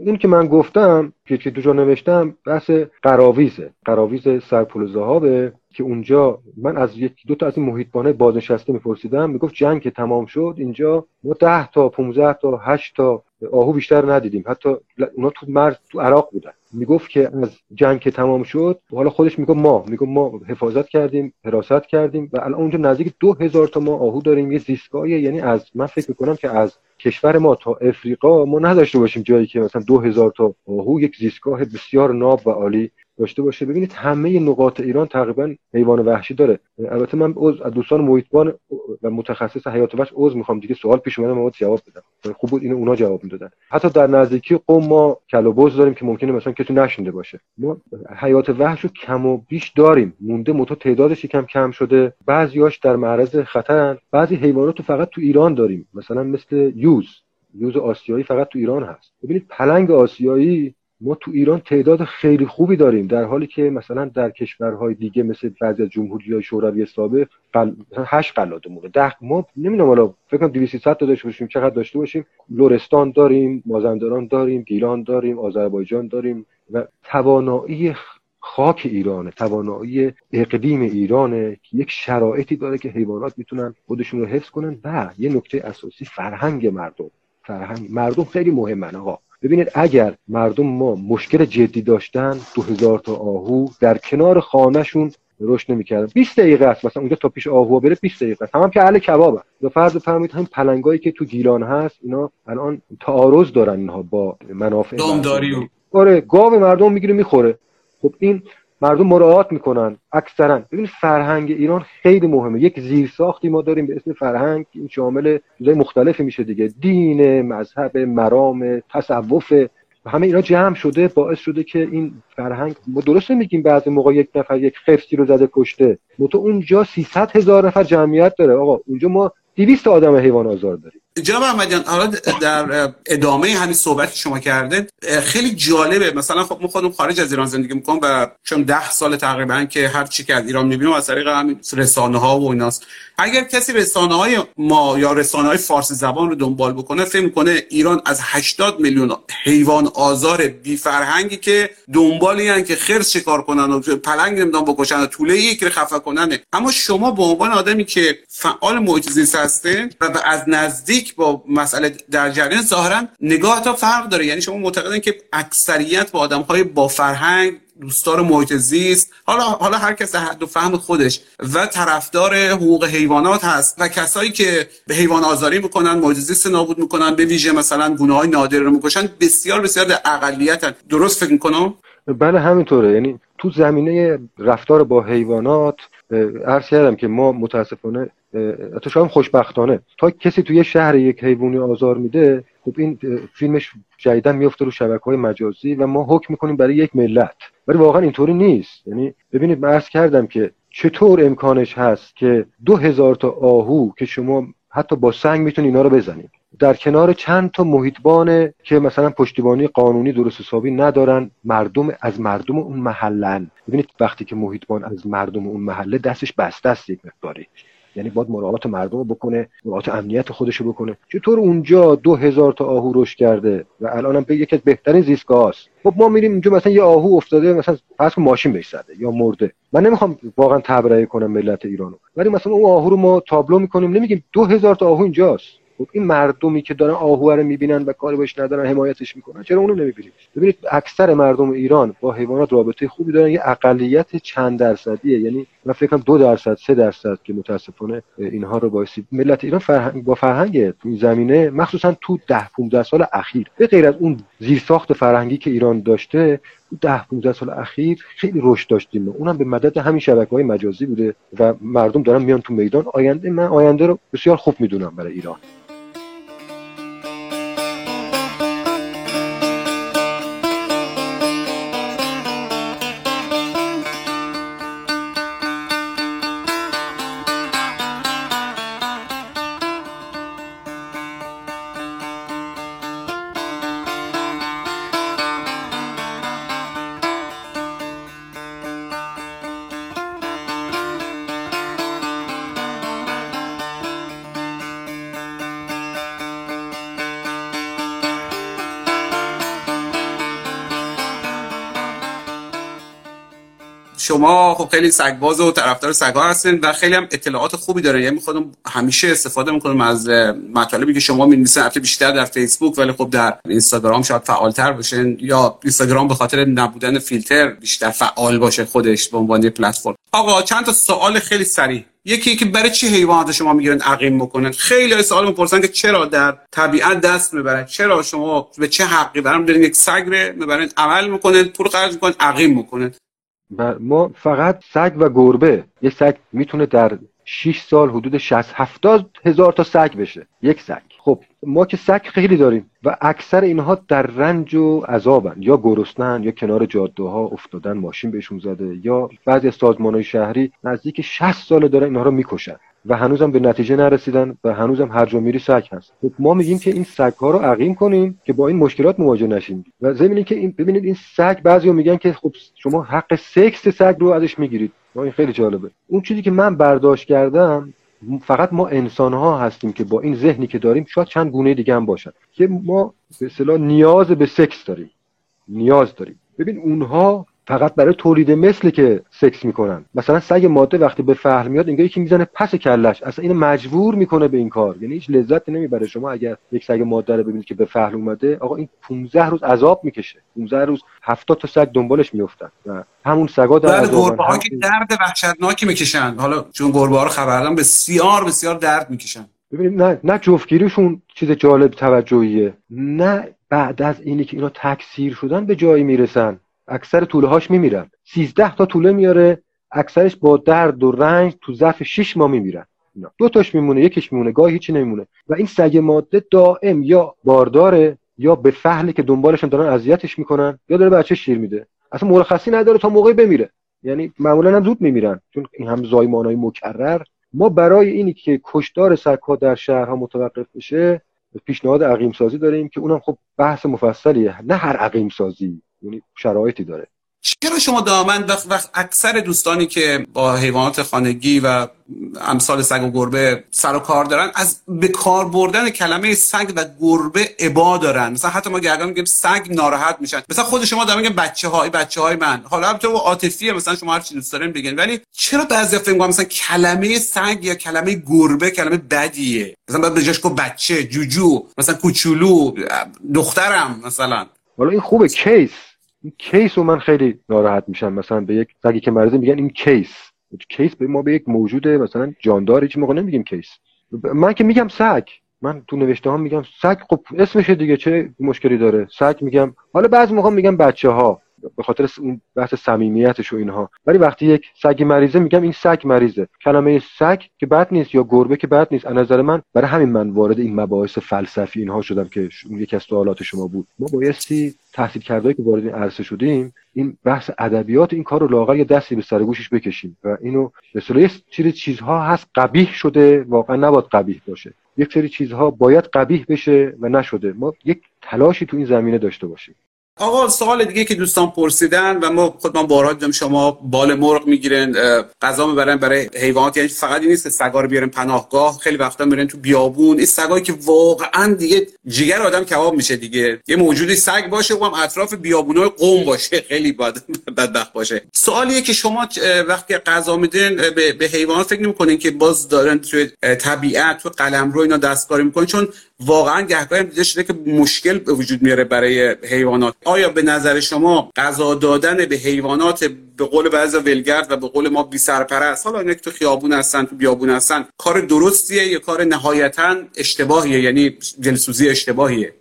اون که من گفتم که تو جا نوشتم بحث قراویزه. قراویز سرپول زهابه. که اونجا من از یک دو تا از این محیطبانه بازنشسته میپرسیدم می‌گفت جنگ که تمام شد اینجا ما ده تا 15 تا 8 تا آهو بیشتر ندیدیم. حتی اونا تو مرز تو عراق بودن. می‌گفت که از جنگ که تمام شد حالا خودش میگه ما میگه ما حفاظت کردیم حراست کردیم و الان اونجا نزدیک دو هزار تا ما آهو داریم. یه زیستگاهی یعنی از من فکر می‌کنم که از کشور ما تا افریقا ما نداشته باشیم جایی که مثلا دو هزار تا آهو یک زیستگاه بسیار ناب و عالی داشته باشه. ببینید همه نقاط ایران تقریبا حیوان وحشی داره. البته من از دوستان محیطبان و متخصص حیات وحش عضو می‌خوام. دیگه سوال پیش اومده ما جواب بدم. خوب بود اینو اونا جواب می‌دادن. حتی در نزدیکی قم ما کلوبوز داریم که ممکنه مثلا کسی نشینده باشه. ما حیات وحش رو کم و بیش داریم. مونده متو تعدادش کم کم شده. بعضیاش در معرض خطرن بعضی حیوانات فقط تو ایران داریم. مثلا مثل یوز یوز آسیایی فقط تو ایران هست. ببینید پلنگ آسیایی ما تو ایران تعداد خیلی خوبی داریم در حالی که مثلا در کشورهای دیگه مثل بعضی از جمهوری های شوروی سابق قل... هشت قلادمونه ده ما نمی‌دونم حالا فکر کنم 200 تا داشته باشیم چقدر داشته باشیم. لرستان داریم مازندران داریم گیلان داریم آذربایجان داریم و توانایی خاک ایرانه توانایی اقلیم ایرانه. که یک شرایطی داره که حیوانات می‌تونن خودشون رو حفظ کنن. و یه نکته اساسی فرهنگ مردم. فرهنگ مردم خیلی مهمن آقا. ببینید اگر مردم ما مشکل جدی داشتن دو هزار تا آهو در کنار خانهشون رشد نمی‌کردن. 20 دقیقه است مثلا اونجا تا پیش آهو بره 20 دقیقه است. هم که اهل کبابه یا فرض بفرمایید هم پلنگایی که تو گیلان هست اینا الان تعارض دارن اینها با منافع دامداری آره گاو مردم می‌گیره می‌خوره. خب این مردم مراعات می‌کنن اکثرا. ببینید فرهنگ ایران خیلی مهمه. یک زیرساختی ما داریم به اسم فرهنگ این شامل چیزای مختلفی میشه دیگه. دین مذهب مرام تصوف. همه اینا جمع شده باعث شده که این فرهنگ ما درست میگیم بعضی موقع یک نفر یک خفتی رو زده کشته. تو اونجا 300 هزار نفر جمعیت داره. آقا اونجا ما 200 آدم حیوان آزار داریم. جناب احمدیان حالا در ادامه همین صحبت شما کرده خیلی جالبه. مثلا خب ما خودم خارج از ایران زندگی می‌کنم و چون ده سال تقریبا که هر چی که از ایران می‌بینم از طریق همین رسانه ها و ایناست. اگر کسی رسانه های ما یا رسانه های فارسی زبان رو دنبال بکنه فکر می‌کنه ایران از 80 میلیون حیوان آزار بی فرهنگی که دنبال یعنی که خرس شکار کنن و پلنگ نمی‌دونم بکشن و توله یک رو خفه کنن اما شما به عنوان آدمی که فعال محیط هستین و از نزدیک با مسئله در جریان ظاهرا نگاه تا فرق داره. یعنی شما معتقدین که اکثریت با آدم های با فرهنگ دوستدار محیط زیست حالا حالا هر کس حد و فهم خودش و طرفدار حقوق حیوانات هست و کسایی که به حیوان آزاری می‌کنن محیط زیست نابود می‌کنن به ویژه مثلا گونه های نادر رو می‌کشن بسیار بسیار در اقلیت درست فکر می‌کنم؟ بله همینطوره. یعنی تو زمینه رفتار با حیوانات عرض کردم که ما متاسفانه شاید خوشبختانه. تا کسی توی شهر یک حیوانی آزار میده خب این فیلمش جدیدا میفته رو شبکه های مجازی و ما حکم می‌کنیم برای یک ملت. ولی واقعا اینطوری نیست. یعنی ببینید من عرض کردم که چطور امکانش هست که دو هزار تا آهو که شما حتی با سنگ می‌تونید اینا رو بزنید. در کنار چند تا محیطبان که مثلا پشتیبانی قانونی درست حسابی ندارن مردم از مردم اون محلن. ببینید وقتی که محیطبان از مردم اون محله دستش بسته است یک مقداری. یعنی باید مراقبت مردم بکنه مراقبت امنیت خودش بکنه. چطور اونجا دو هزار تا آهو رشد کرده و الانم به یکی از بهترین زیستگاه است خب ما میریم اینجا مثلا یه آهو افتاده مثلا پس ماشین بهش زده یا مرده. من نمی‌خوام واقعا تبرئه کنم ملت ایرانو ولی مثلا اون آهو رو ما تابلو می‌کنیم نمیگیم دو هزار تا آهو اینجاست. خب این مردمی که دارن آهو رو می‌بینن و کاری باش ندارن حمایتش می‌کنن چرا اونو نمی‌بینید ببینید اکثر مردم ایران با حیوانات رابطه خوبی دارن یه اقلیت چند درصدیه یعنی من فکر کنم دو درصد سه درصد که متاسفانه اینها رو باعث ملت ایران فرهنگ با فرهنگ این زمینه مخصوصا تو ده 15 سال اخیر. به غیر از اون زیرساخت فرهنگی که ایران داشته ده 15 سال اخیر خیلی رشد داشتیم اونم به مدد همین شبکه های مجازی بوده و مردم دارن میان تو میدان. آینده من آینده رو بسیار خوب می‌دونم برای ایران. شما خب خیلی سگباز و طرفدار سگا هستین و خیلی هم اطلاعات خوبی داره. یعنی خودم همیشه استفاده می‌کنم از مطالبی که شما می‌نویسین البته بیشتر در فیسبوک ولی خب در اینستاگرام شاید فعالتر باشین یا اینستاگرام به خاطر نبودن فیلتر بیشتر فعال باشه خودش به عنوان پلتفرم. آقا چند تا سوال خیلی سریع. یکی که برای چی حیوانات شما می‌گیرن عقیم می‌کنن خیلی سوال می‌پرسن که چرا در طبیعت دست می‌برن؟ چرا شما به چه حقی برام دارین یک سگ رو می‌برن عمل می‌کنن پول خرج می‌کنن عقیم می‌کنن ما فقط سگ و گربه یه سگ می‌تونه در 6 سال حدود 60 70 هزار تا سگ بشه یک سگ. خب ما که سگ خیلی داریم و اکثر اینها در رنج و عذابن. یا گرسنن یا کنار جاده ها افتادن ماشین بهشون زده یا بعضی از سازمان های شهری نزدیک 60 سال دارن اینها رو می‌کشن. و هنوزم به نتیجه نرسیدن و هنوزم هر جا میری سگ هست. خب ما میگیم که این سگ ها رو عقیم کنیم که با این مشکلات مواجه نشیم. و ضمن که این ببینید این سگ بعضیا میگن که خب شما حق سکس سگ رو ازش می‌گیرید. ما این خیلی جالبه. اون چیزی که من برداشت کردم فقط ما انسان ها هستیم که با این ذهنی که داریم شاید چند گونه دیگه هم باشن. که ما به اصطلاح نیاز به سکس داریم. نیاز داریم. ببین اونها فقط برای تولید مثل که سکس می‌کنن. مثلا سگ ماده وقتی به فهل میاد اینجا یکی می‌زنه پس کلش. اصلا اینو مجبور می‌کنه به این کار. یعنی هیچ لذت نمی‌بره شما اگر یک سگ ماده رو ببینید که به فهل اومده آقا این 15 روز عذاب می‌کشه. 15 روز 70 تا سگ دنبالش میافتن. و همون سگا در گربه ها که درد وحشتناکی می‌کشن. حالا چون گربه ها رو خبردم بسیار بسیار درد می‌کشن. ببینید نه نه جفتگیریشون چیز جالب توجهیه. نه بعد از اینی که اینا تکثیر شدن به جایی می‌رسن. اکثر طوله هاش میمیرن. 13 تا طوله میاره اکثرش با درد و رنج تو ظرف 6 ماه میمیرن. دو تاش میمونه یکیش میمونه گاهی هیچی نمیمونه. و این سگ ماده دائم یا بارداره یا به فهله که دنبالشون دارن اذیتش می‌کنن یا داره بچه شیر میده. اصلا مرخصی نداره تا موقعی بمیره. یعنی معمولا هم زود میمیرن. چون این هم زایمانهای مکرر. ما برای اینی که کشدار سگها در شهرها متوقف بشه پیشنهاد عقیم سازی داریم که اونم خب بحث مفصلیه. نه هر عقیم سازی یعنی شرایطی داره. چرا شما دائما وقت, وقت اکثر دوستانی که با حیوانات خانگی و امثال سگ و گربه سر و کار دارن از به کار بردن کلمه سگ و گربه ابا دارن. مثلا حتی ما گردن میگیم سگ ناراحت میشن. مثلا خود شما دارن میگن بچه های بچه های من. حالا هم تو عاطفیه مثلا شما هر چی دوست دارین بگین. ولی چرا بعضی فکر می‌کنن مثلا کلمه سگ یا کلمه گربه کلمه بدیه؟ مثلا بعد بجاش کو بچه جوجو مثلا کوچولو دخترم مثلا. حالا این خوبه case. این case رو من خیلی ناراحت میشم. مثلا به یک سگی که مریضه میگن این case. case به ما به یک موجود مثلا جاندار هیچ موقع نمیگیم case. من که میگم سگ. من تو نوشته ها میگم سگ. خب اسمشه دیگه. چه مشکلی داره؟ سگ میگم. حالا بعضی موقع میگم بچه ها به خاطر اون بحث صمیمیتش و اینها. ولی وقتی یک سگ مریضه میگم این سگ مریضه. کلمه سگ که بد نیست یا گربه که بد نیست از نظر من برای همین من وارد این مباحث فلسفی اینها شدم که یکی از سوالات شما بود. ما بایستی تحصیل کرده که وارد این عرصه شدیم این بحث ادبیات این کار رو لااقل یه دستی به سر گوشش بکشیم و اینو به یه چیزها هست قبیح شده واقعا نباید قبیح باشه. یک سری چیزها باید قبیح بشه و نشده. ما یک تلاشی تو این زمینه داشته باشیم. آقا سوال دیگه که دوستان پرسیدن و ما خودمان بارها دیدم شما بال مرغ می‌گیرن غذا می‌برن برای حیوانات یعنی فقط این نیست سگا رو بیارن پناهگاه خیلی وقتا میرن تو بیابون. این سگایی که واقعا دیگه جگر آدم کباب میشه دیگه. یه موجودی سگ باشه و هم اطراف بیابونای قوم باشه. خیلی بد بدبخت باشه. سوالیه که شما وقتی غذا میدین به, به حیوانات فکر نمی‌کنین که باز دارن توی طبیعت تو قلمرو اینا دستکاری می‌کنن؟ چون واقعا گهگاهی دیده شده که مشکل به وجود میاره برای حیوانات. آیا به نظر شما غذا دادن به حیوانات به قول بعضی ولگرد و به قول ما بی سرپرست حالا اینا که تو خیابون هستن تو بیابون هستن کار درستیه یا کار نهایتا اشتباهیه؟ یعنی دلسوزی اشتباهیه.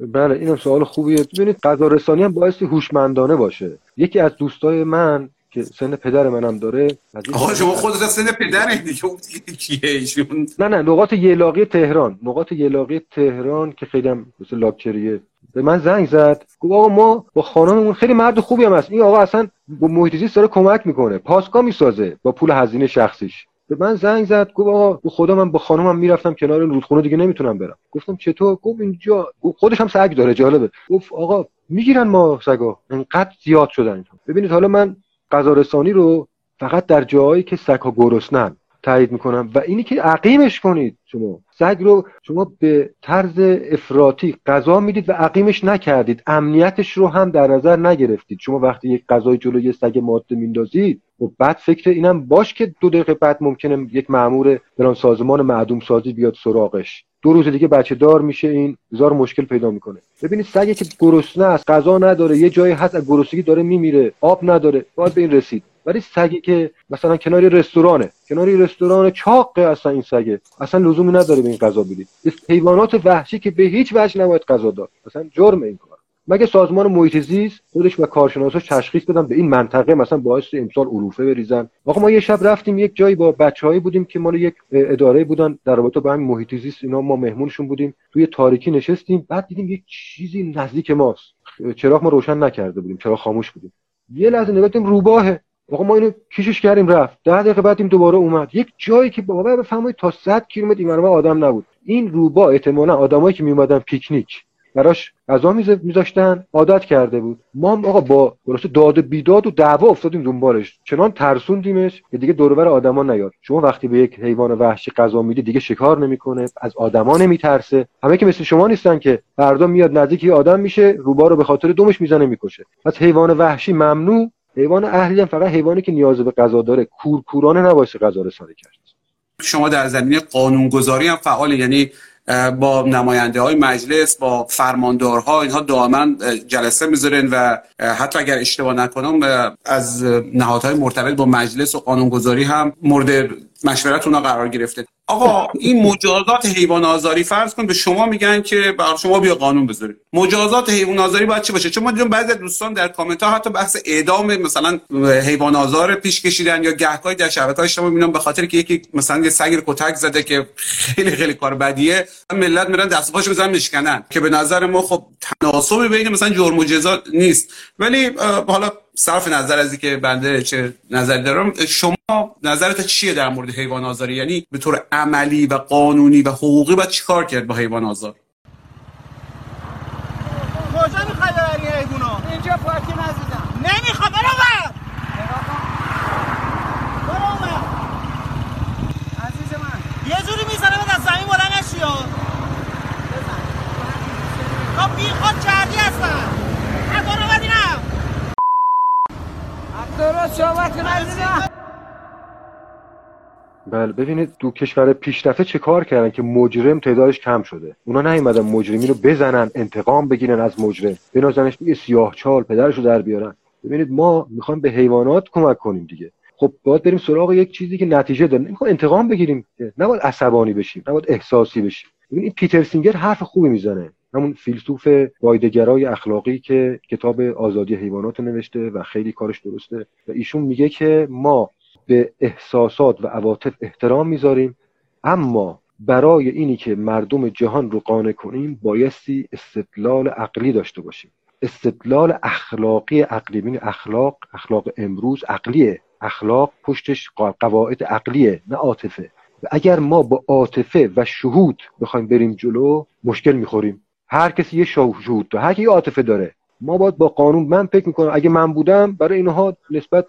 بله اینم سوال خوبیه. ببینید غذا رسانی هم باعث هوشمندانه باشه. یکی از دوستای من که سن پدر منم داره آقا شما خودت سن پدر دیگه کیه ایشون؟ نه نه نقاط یلاقی تهران نقاط یلاقی تهران که خیلی هم مثل لاکچریه. به من زنگ زد گفت آقا ما با خانممون خیلی مرد خوبی هم هست. این آقا اصلا با محیط داره کمک می‌کنه پاسکا می‌سازه با پول هزینه شخصیش. به من زنگ زد گفت آقا خدا من با خانمم می‌رفتم کنار رودخونه دیگه نمی‌تونم برم. گفتم چطور؟ گفت اینجا خودش هم سگ داره جالبه. گفت آقا می‌گیرن ما سگا. انقدر زیاد شدن. ببینید حالا من غذا رو فقط در جایی که سگها گرسنن تایید می‌کنم. و اینی که عقیمش کنید شما. سگ رو شما به طرز افراطی غذا می‌دید و عقیمش نکردید. امنیتش رو هم در نظر نگرفتید. شما وقتی یک غذای جلو یه سگ ماده میندازید و بعد فکر اینم باش که دو دقیقه بعد ممکنه یک مامور بران سازمان معدوم سازی بیاد سراغش. دو روز دیگه بچه دار میشه این هزار مشکل پیدا می‌کنه. ببینید سگی که گرسنه است غذا نداره یه جایی هست از گرسنگی داره میمیره آب نداره باید به این رسید. ولی سگی که مثلا کناری رستورانه کناری رستوران چاقه اصلا این سگه. اصلا لزومی نداره به این غذا بدید. حیوانات وحشی که به هیچ وجه نباید غذا داد. اصلا جرم این کار. مگه سازمان محیط زیست خودش و کارشناساش تشخیص بدن به این منطقه مثلا باعث امسال علوفه بریزن؟ آقا ما یه شب رفتیم یک جایی با بچههایی بودیم که مال یک اداره بودن در رابطه با همین محیط زیست. اینا ما مهمونشون بودیم. توی تاریکی نشستیم بعد دیدیم یک چیزی نزدیک ماست. چراغ ما روشن نکرده بودیم چرا خاموش بودیم. یه لحظه نگاه روباهه. آقا ما اینو کشش کردیم رفت. ده دقیقه بعد این دوباره اومد. یک جایی که بابا بفهمید تا 100 کیلومتر این آدم نبود. این روبا احتمالاً آدمایی که میومدن پیکنیک. براش غذا میذاشتن عادت کرده بود. ما آقا با درست داد و بیداد و دعوا افتادیم دنبالش. چنان ترسوندیمش که دیگه دوربر آدما نیاد. شما وقتی به یک حیوان وحشی غذا میدی دیگه شکار نمی‌کنه از آدما نمیترسه. همه که مثل شما نیستن که فردا میاد نزدیک آدم میشه روبا رو به خاطر دومش می‌زنه می‌کشه. از حیوان وحشی ممنوع. حیوان اهلی هم فقط حیوانی که نیاز به غذا داره. کورکورانه نباشه غذا رسانی کرد شما در زمینه قانونگذاری هم فعال یعنی با نماینده های مجلس با فرماندارها اینها دائما جلسه می‌ذارن و حتی اگر اشتباه نکنم از نهادهای مرتبط با مجلس و قانونگذاری هم مورد مشورت اونا قرار گرفته. آقا این مجازات حیوان آزاری فرض کن به شما میگن که بر شما بیا قانون بذارید مجازات حیوان آزاری باید چی باشه؟ چون ما دیدیم بعضی دوستان در کامنت ها حتی بحث اعدام مثلا حیوان آزار پیش کشیدن یا گهگاهی در شبکه‌های اجتماعی می‌بینم به خاطر که یکی مثلا یه سگ کتک زده که خیلی خیلی کار بدیه. ملت میرن دست پاشو بزنن میشکنن که به نظر ما خب تناسبی بین مثلا جرم و جزا نیست. ولی حالا صرف نظر از اینکه بنده چه نظری دارم شما نظرت چیه در مورد حیوان آزاری؟ یعنی به طور عملی و قانونی و حقوقی باید چیکار کرد با حیوان آزار؟ کجا می‌خوای ببری حیونا اینجا پارکینگ عزیزم نمی‌خوام برو اون برو عزیز من یه جوری می‌زنه از زمین بلند نشی خب بی خود کردی هستن برو بدینم درست صحبت بله ببینید دو کشور پیشرفته چه کار کردن که مجرم تعدادش کم شده؟ اونا نیومدن مجرمین رو بزنن انتقام بگیرن از مجرم. بنازنش سیاه چال پدرش رو در بیارن. ببینید ما می‌خوایم به حیوانات کمک کنیم دیگه. خب باید بریم سراغ یک چیزی که نتیجه داره. نمی‌خوام انتقام بگیریم. نباید عصبانی بشیم نباید احساسی بشیم. ببینید پیتر سینگر حرف خوبی می‌زنه. همون فیلسوف وایدگرای اخلاقی که کتاب آزادی حیوانات نوشته و خیلی کارش درسته. و ایشون میگه که ما به احساسات و عواطف احترام می‌ذاریم اما برای اینی که مردم جهان رو قانع کنیم بایستی استدلال عقلی داشته باشیم. استدلال اخلاقی عقلی بین اخلاق اخلاق امروز عقلیه اخلاق پشتش قواعد عقلیه نه عاطفه. و اگر ما با عاطفه و شهود بخوایم بریم جلو مشکل می‌خوریم. هر کسی یه شهود داره هر کی عاطفه داره. ما باید با قانون من فکر می‌کنم اگه من بودم برای اینها نسبت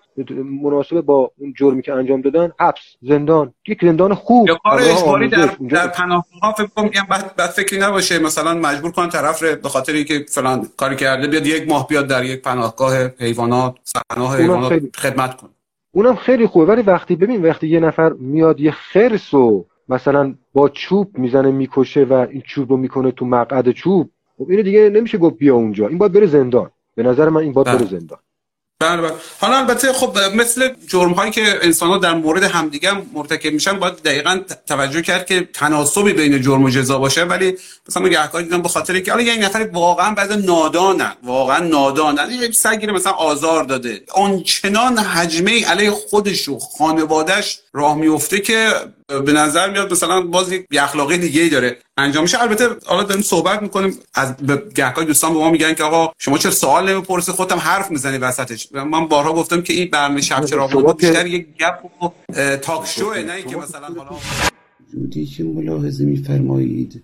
مناسب با اون جرمی که انجام دادن حبس زندان. یک زندان خوب. یا کار اجباری در, در پناهگاه فکر کنم بعد بعد فکری نباشه. مثلا مجبور کنن طرف رو به خاطر اینکه فلان کاری کرده بیاد یک ماه بیاد در یک پناهگاه حیوانات پناه حیوانات خدمت کنه. اونم خیلی خوبه. ولی وقتی ببین وقتی یه نفر میاد یه خرسو مثلا با چوب می‌زنه می‌کشه و این چوب رو می‌کنه تو مقعد چوب. خب اینو دیگه نمیشه گفت بیا اونجا. این باید بره زندان. به نظر من این باید بله. بره زندان. بله بله. حالا البته خب مثل جرم هایی که انسان ها در مورد همدیگه مرتکب میشن باید دقیقا توجه کرد که تناسبی بین جرم و جزا باشه. ولی مثلا گهگاهی دیدم به خاطر که حالا یه نفر واقعا بعد نادانن واقعا نادانن. یه سگی مثلا آزار داده. آنچنان حجمه علیه خودش و خانوادهش راه میفته که به نظر میاد مثلا باز یک اخلاقی دیگه ای داره. انجام میشه. البته حالا داریم صحبت می‌کنیم. از گهگاه دوستان به ما میگن که آقا شما چرا سوال نمی‌پرسی خودم حرف می‌زنی وسطش. من بارها گفتم که این برنامه شب چراغ بیشتر یک گپ و تاک شو نه اینکه مثلا حالا جودی که ملاحظه میفرمایید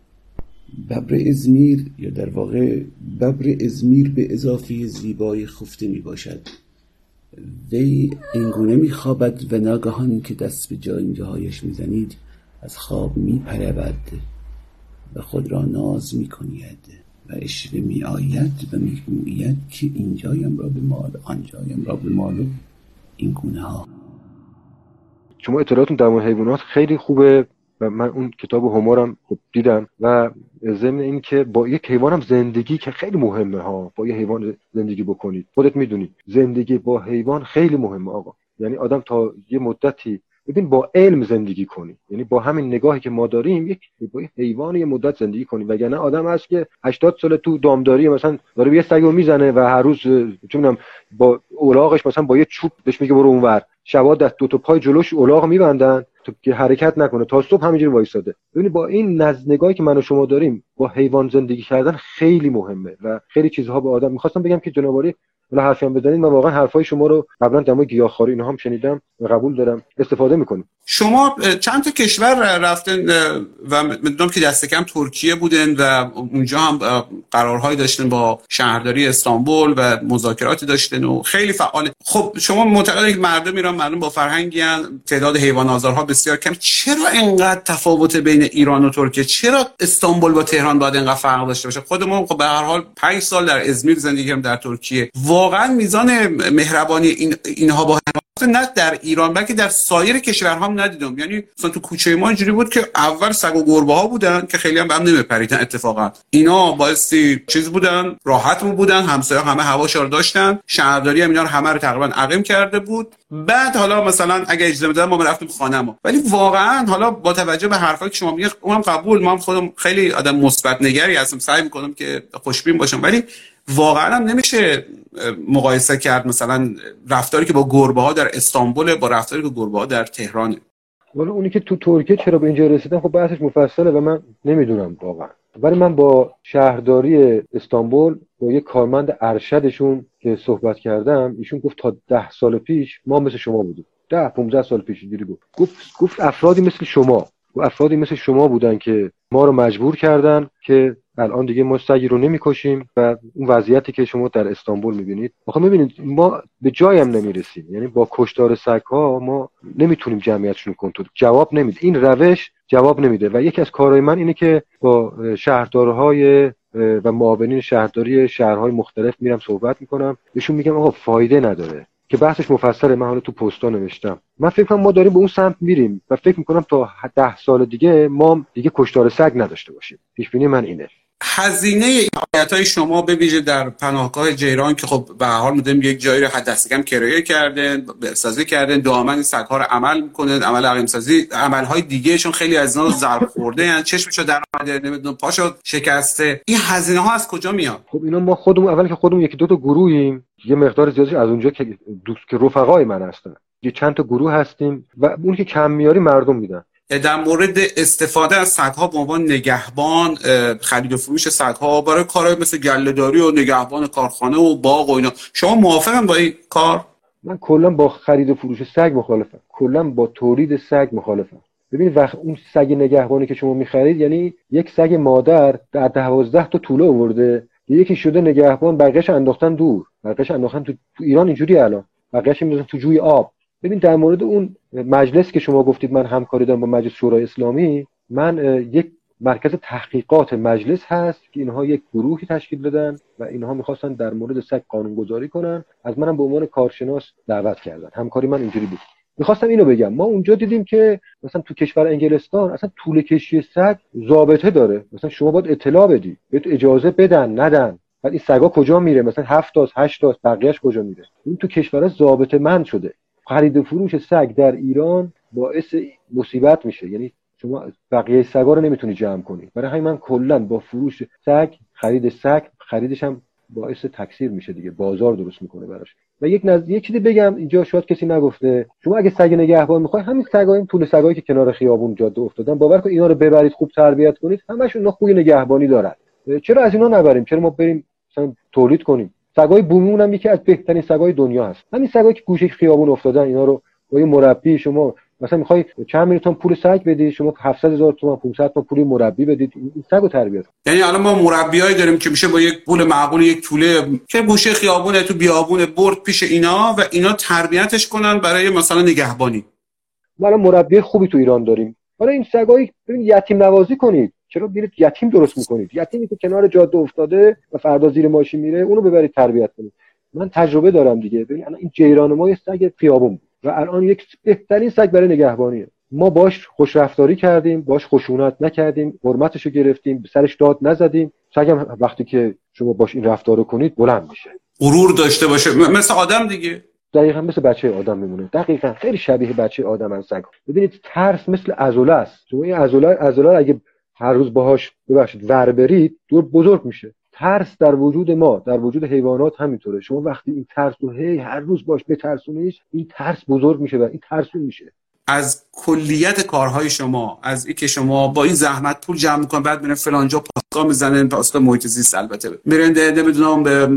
ببر ازمیر یا در واقع ببر ازمیر به اضافه زیبای خفته می باشد وی اینگونه میخوابد و ناگهان که دست به جایگاهایش می‌زنید از خواب میپرود. و خود را ناز می‌کنید و اشوه میآید و می‌گوید که اینجایم را به مال آنجایم را به مال این گونه ها. شما اطلاعاتون در مورد حیوانات خیلی خوبه و من اون کتاب همارم خب دیدم و ضمن این که با یک حیوانم زندگی که خیلی مهمه ها با یه حیوان زندگی بکنید. خودت می‌دونی زندگی با حیوان خیلی مهمه آقا. یعنی آدم تا یه مدتی ببین با علم زندگی کنی. یعنی با همین نگاهی که ما داریم یک با حیوان یه مدت زندگی کنی. وگرنه آدم هست که 80 سال تو دامداری مثلا داره یه سگو می‌زنه و هر روز چون با اولاغش مثلا با یه چوب بهش میگه برو اونور. شبا دست دو تا پای جلوش اولاغ میبندن تو که حرکت نکنه. تا صبح همینجوری وایساده. ببینید با این نزد نگاهی که من و شما داریم با حیوان زندگی کردن خیلی مهمه و خیلی چیزها به آدم می‌خواستم بگم که جنابالی حالا حرفی هم بزنید من واقعا حرفای شما رو قبلا مورد گیاهخواری اینها هم شنیدم و قبول دارم. استفاده می‌کنیم. شما چند تا کشور رفتن و می‌دونم که دست کم ترکیه بودن و اونجا هم قرارهایی داشتن با شهرداری استانبول و مذاکراتی داشتن و خیلی فعال. خب شما معتقدید که مردم ایران مردم با فرهنگی تعداد حیوان آزارها بسیار کم. چرا اینقدر تفاوت بین ایران و ترکیه؟ چرا استانبول با تهران باید اینقدر فرق داشته باشه؟ خودمون خب به هر حال 5 سال در ازمیر زندگی کردم در ترکیه. واقعا میزان مهربانی این اینها با نه در ایران بلکه در سایر کشورها هم ندیدم. یعنی مثلا تو کوچه ما اینجوری بود که اول سگ و گربه ها بودن که خیلی هم به هم نمیپریدن اتفاقا. اینا بایستی چیز بودن راحت بودن همسایه همه هواشار داشتن شهرداری هم اینا رو همه رو تقریبا عقیم کرده بود. بعد حالا مثلا اگه اجازه بدن ما رفتیم ما ولی واقعا حالا با توجه به حرفایی شما میگید اونم قبول. ما خودم خیلی آدم مثبت نگری هستم. سعی می‌کنم که خوشبین باشم. ولی واقعا هم نمیشه مقایسه کرد مثلا رفتاری که با گربه ها در استانبول با رفتاری که گربه ها در تهرانه ولی اونی که تو ترکیه چرا به اینجا رسیدن خب بحثش مفصله و من نمی‌دونم واقعا. ولی من با شهرداری استانبول با یه کارمند ارشدشون که صحبت کردم ایشون گفت تا ده سال پیش ما مثل شما بودیم. ده 15 سال پیش اینجوری بود. گفت گفت افرادی مثل شما. افرادی مثل شما بودن که ما رو مجبور کردن که الان دیگه ما سگی رو نمی‌کشیم و اون وضعیتی که شما در استانبول می‌بینید. آخه می‌بینید ما به جایی هم نمی‌رسیم. یعنی با کشتار سگ ها ما نمی‌تونیم جمعیتشون کنترل جواب نمیده. این روش جواب نمیده. و یکی از کارهای من اینه که با شهردارهای و معاونین شهرداری شهرهای مختلف میرم صحبت می‌کنم. بهشون میگم آقا فایده نداره. که بحثش مفصله من حالا تو پستا نوشتم. من فکر کنم ما داریم به اون سمت میریم و فکر می‌کنم تا ده سال دیگه ما دیگه کشتار سگ نداشته باشیم. پیش بینی من اینه. هزینه حمایت های شما به ویژه در پناهگاه جیران که خب به حال می‌دونیم یک جایی رو حد کم کرایه کردن سازی کردن دائما این سگ ها رو عمل می‌کنه عمل عقیم سازی عمل های دیگه چون خیلی از اینا ضرب خورده یعنی چشمشو در اومده نمی‌دونم پاشو شکسته. این هزینه ها از کجا میاد؟ خب اینا ما خودمون اول که خودمون یکی دو تا گروهیم یه مقدار زیادی از اونجا که دوست که رفقای من هستن. یه چند تا گروه هستیم و اون که کم میاری مردم میدن. در مورد استفاده از سگها به عنوان نگهبان خرید و فروش سگها برای کارهای مثل گلهداری و نگهبان کارخانه و باغ و اینا. شما موافقم با این کار؟ من کلا با خرید و فروش سگ مخالفم. کلا با تولید سگ مخالفم. ببینید وقت اون سگ نگهبانی که شما می‌خرید یعنی یک سگ مادر در دوازده تا طوله آورده. یکی شده نگهبان بقیه‌اش انداختن دور. بقیه‌اش انداختن تو, ایران اینجوری الان. بقیه‌اش می‌ذارن تو جوی آب. ببین در مورد اون مجلس که شما گفتید من همکاری دارم با مجلس شورای اسلامی من یک مرکز تحقیقات مجلس هست که اینها یک گروهی تشکیل دادن و اینها می‌خواستن در مورد سگ گذاری کنن. از منم به عنوان کارشناس دعوت کردن. همکاری من اینجوری بود. می‌خواستم اینو بگم. ما اونجا دیدیم که مثلا تو کشور انگلستان اصلا طول کشی سگ ضابطه داره. مثلا شما باید اطلاع بدی. بهت اجازه بدن ندن. بعد این سگا کجا میره؟ مثلا هفت تا هشت تا بقیه‌اش کجا میره؟ این تو کشورها ضابطه مند شده. خرید و فروش سگ در ایران باعث مصیبت میشه. یعنی شما بقیه سگا رو نمی‌تونی جمع کنی. برای همین من کلا با فروش سگ خرید سگ خریدش هم باعث تکثیر میشه دیگه. بازار درست می‌کنه براش. و یک نز... یک چیزی بگم اینجا شاید کسی نگفته. شما اگه سگ نگهبان می‌خوای همین سگای طول سگایی که کنار خیابون جاده افتادن باور کن اینا رو ببرید خوب تربیت کنید. همشون اینا نگهبانی دارن. چرا از اینا نبریم؟ چرا ما بریم مثلا تولید کنیم؟ سگای بومون هم یکی از بهترین سگای دنیا هست. همین سگایی که گوشه خیابون افتادن اینا رو با یه مربی شما مثلا می‌خوای چند میلیون پول سگ بدی شما 700 هزار تومان 500 تومان پول مربی بدید این سگو تربیت یعنی الان ما مربیایی داریم که میشه با یک پول معقول یک طوله که گوشه خیابون تو بیابون برد پیش اینا و اینا تربیتش کنن برای مثلا نگهبانی. ما مربی خوبی تو ایران داریم. حالا این سگایی یتیم نوازی کنید. چرا بیرید یتیم درست می‌کنید یتیمی که کنار جاده افتاده و فردا زیر ماشین میره اونو ببرید تربیت کنید. من تجربه دارم دیگه. ببین الان این جیران ما یه سگ خیابون و الان یک بهترین سگ برای نگهبانیه. ما باش خوش رفتاری کردیم باش خشونت نکردیم حرمتش رو گرفتیم سرش داد نزدیم. سگم وقتی که شما باش این رفتار رو کنید بلند میشه. غرور داشته باشه. مثل آدم دیگه. دقیقا مثل بچه آدم میمونه. دقیقا خیلی شبیه بچه آدم ان سگ ببینید ترس مثل عضله است. شما این عضله عضله اگه هر روز باهاش ببخشید ور برید دور بزرگ میشه. ترس در وجود ما در وجود حیوانات همینطوره. شما وقتی این ترس رو هی هر روز باش بترسونیش این ترس بزرگ میشه و این ترسون میشه. از کلیت کارهای شما از اینکه شما با این زحمت پول جمع می‌کنن بعد میرن فلانجا پاستا می‌زنن پاستا محیط زیست البته. میرن نمی‌دونم به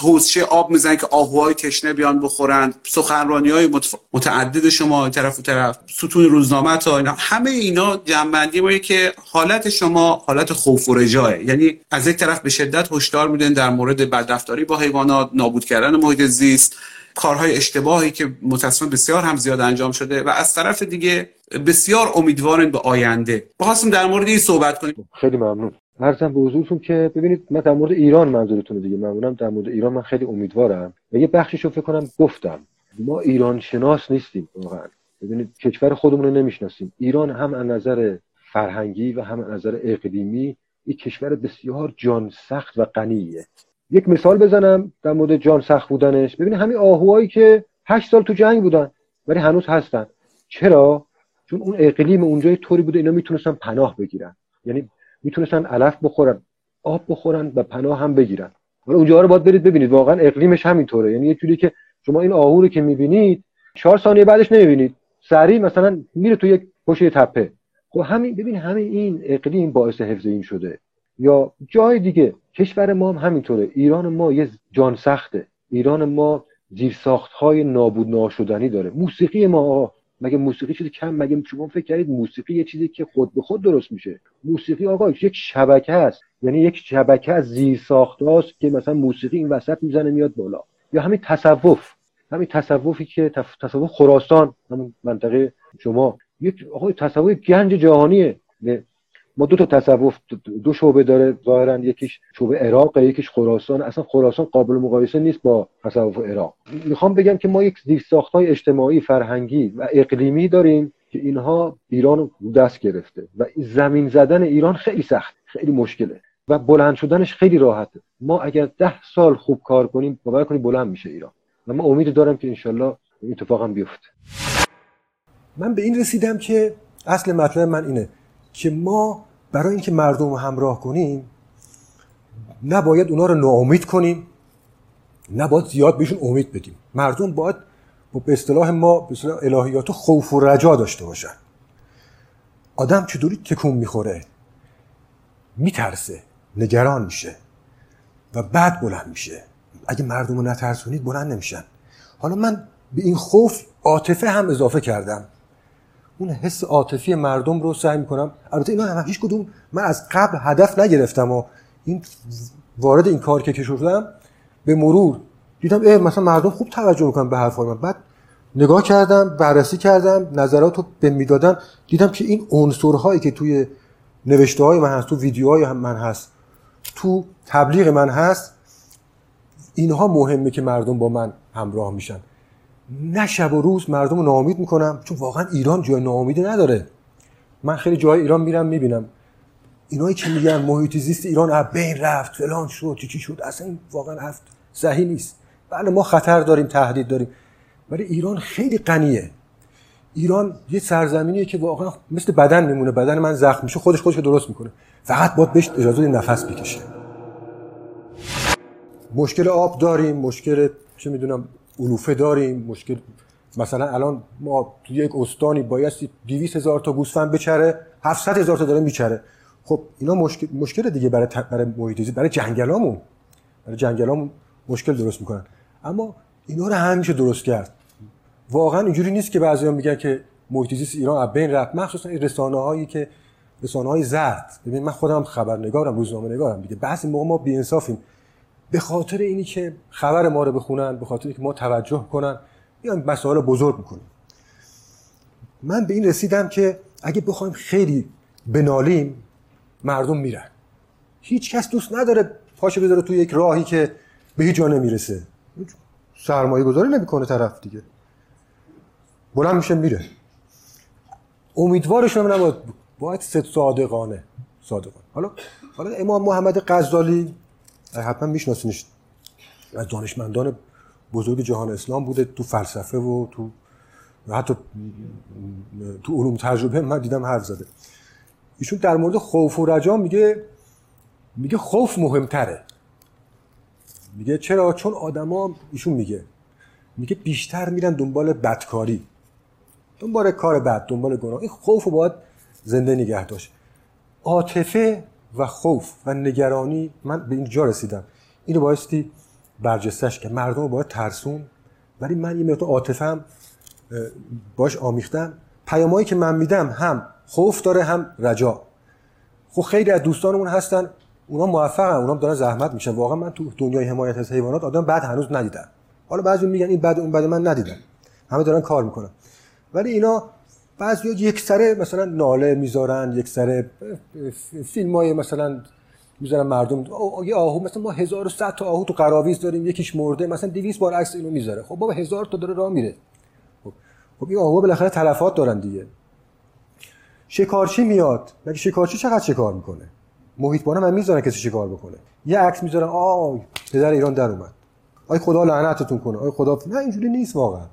حوزچه آب می‌زنن که آهوهای تشنه بیان بخورن سخنرانی های متعدد شما طرف و طرف ستون روزنامه تا اینا. همه اینا جنبندی ما که حالت شما حالت خوف و رجاه یعنی از یک طرف به شدت هشدار میدن در مورد بدرفتاری با حیوانات نابود کردن محیط زیست کارهای اشتباهی که متاسفانه بسیار هم زیاد انجام شده و از طرف دیگه بسیار امیدوارن به آینده. بخواستم در مورد این صحبت کنیم. خیلی ممنون. ارزم به حضورتون که ببینید من در مورد ایران منظورتون دیگه معمولا در مورد ایران من خیلی امیدوارم و یه بخشیشو فکر کنم گفتم. ما ایران شناس نیستیم واقعا. ببینید کشور خودمون رو نمی‌شناسیم. ایران هم از نظر فرهنگی و هم از نظر اقلیمی یک کشور بسیار جان سخت و غنیه. یک مثال بزنم در مورد جان سخت بودنش. ببینید همین آهوهایی که هشت سال تو جنگ بودن ولی هنوز هستن. چرا؟ چون اون اقلیم اونجا طوری بوده اینا می‌تونستن پناه بگیرن. یعنی می‌تونستن علف بخورن آب بخورن و پناه هم بگیرن. حالا اونجا رو باید برید ببینید. واقعا اقلیمش همینطوره. یعنی یه جوری که شما این آهو رو که می‌بینید چهار ثانیه بعدش نمی‌بینید. سریع مثلا میره تو یک پشت تپه. خب همین ببین همین این اقلیم باعث حفظ این شده. یا جای دیگه کشور ما هم همینطوره. ایران ما یه جان سخته. ایران ما زیرساخت های نابود ناشدنی داره. موسیقی ما مگه موسیقی چیزی کم؟ مگه شما فکر کردید موسیقی یه چیزی که خود به خود درست میشه؟ موسیقی آقا یک شبکه است. یعنی یک شبکه از زیرساخت هاست که مثلا موسیقی این وسط می‌زنه میاد بالا. یا همین تصوف. همین تصوفی که تصوف خراسان همون منطقه شما. یک آقای تصوف گنج جهانیه. ما دو تا تصوف دو شعبه داره ظاهرا یکیش شعبه عراق یکیش خراسان. اصلا خراسان قابل مقایسه نیست با تصوف عراق. می‌خوام بگم که ما یک های اجتماعی فرهنگی و اقلیمی داریم که اینها ایران دست گرفته و زمین زدن ایران خیلی سخت خیلی مشکله و بلند شدنش خیلی راحته. ما اگر ده سال خوب کار کنیم باور کنیم بلند میشه ایران. و من امید دارم که انشالله این اتفاق هم بیفته. من به این رسیدم که اصل مطلب من اینه. که ما برای اینکه مردم رو همراه کنیم نباید اونا رو ناامید کنیم نباید زیاد بهشون امید بدیم. مردم باید به اصطلاح ما به اصطلاح الهیات خوف و رجا داشته باشن. آدم چطوری تکون می‌خوره؟ میترسه نگران میشه و بعد بلند میشه. اگه مردم رو نترسونید بلند نمیشن. حالا من به این خوف عاطفه هم اضافه کردم. اون حس عاطفی مردم رو سعی می‌کنم. البته اینا هم هیچ کدوم من از قبل هدف نگرفتم و این وارد این کار که شدم به مرور دیدم اه مثلا مردم خوب توجه می‌کنن به حرفای من. بعد نگاه کردم بررسی کردم نظرات رو به می‌دادن. دیدم که این عنصرهایی که توی نوشته های من هست تو ویدیوهای من هست تو تبلیغ من هست اینها مهمه که مردم با من همراه میشن. نه شب و روز مردم رو ناامید می‌کنم چون واقعا ایران جای ناامیدی نداره. من خیلی جای ایران میرم می‌بینم. اینایی که میگن محیط زیست ایران از بین رفت فلان شد چی شد اصلا واقعا حرف صحیح نیست. بله ما خطر داریم تهدید داریم. ولی ایران خیلی غنیه. ایران یه سرزمینیه که واقعا مثل بدن میمونه. بدن من زخم میشه خودش خودش درست می‌کنه. فقط باید بهش اجازه نفس بکشه. مشکل آب داریم مشکل چه می‌دونم علوفه داریم مشکل مثلا الان ما تو یک استانی باید 200 هزار تا گوسفند بچره 700 هزار تا داره میچره. خب اینا مشکل مشکل دیگه برای برای محیط برای جنگلامون. برای جنگلامون مشکل درست می‌کنن. اما اینا رو همیشه درست کرد. واقعا اینجوری نیست که بعضیا میگن که محیط زیست ایران از بین رفت. مخصوصا این رسانه هایی که رسانه های زرد. ببین من خودم خبرنگارم روزنامه نگارم دیگه. بعضی موقع ما بی‌انصافیم. به خاطر اینی که خبر ما رو بخونن به خاطر اینکه ما توجه کنن بیان مسائل بزرگ می‌کنیم من به این رسیدم که اگه بخوایم خیلی بنالیم مردم میرن. هیچ کس دوست نداره پاشو بذاره توی یک راهی که به هیچ جا نمی‌رسه. سرمایه گذاری نمی‌کنه طرف دیگه. بلند میشه میره. امیدوارش نباید باید صادقانه. صادقانه. حالا حالا امام محمد غزالی حتما میشناسینش. از دانشمندان بزرگ جهان اسلام بوده تو فلسفه و تو حتی تو علوم تجربه من دیدم حرف زده. ایشون در مورد خوف و رجا میگه میگه خوف مهمتره. میگه چرا؟ چون آدما ایشون میگه میگه بیشتر میرن دنبال بدکاری. دنبال کار بد دنبال گناه. این خوف رو باید زنده نگه داشت. عاطفه و خوف و نگرانی من به اینجا رسیدم. اینو بایستی برجستش که مردم رو باید ترسون. ولی من یه مقدار عاطفم باش آمیختم. پیامایی که من میدم هم خوف داره هم رجا. خب خیلی از دوستانمون هستن اونا موفقن اونا دارن زحمت میشن. واقعا من تو دنیای حمایت از حیوانات آدم بعد هنوز ندیدم. حالا بعضی میگن این بعد اون بعد من ندیدم. همه دارن کار می‌کنن. ولی اینا بعضی یک سره مثلا ناله می‌ذارن یک سره فیلم های مثلا می‌ذارن مردم. یه آهو مثلا ما 1100 تا آهو تو قراویز داریم یکیش مرده مثلا 200 بار عکس اینو می‌ذاره. خب بابا هزار تا داره راه میره. خب خب این آهو بالاخره تلفات دارن دیگه. شکارچی میاد. مگه شکارچی چقدر شکار می‌کنه؟ محیط بانه من می‌ذارن کسی شکار بکنه. یه عکس می‌ذارن آ پدر ایران در اومد. آی خدا لعنتتون کنه. آی خدا نه اینجوری نیست واقعا.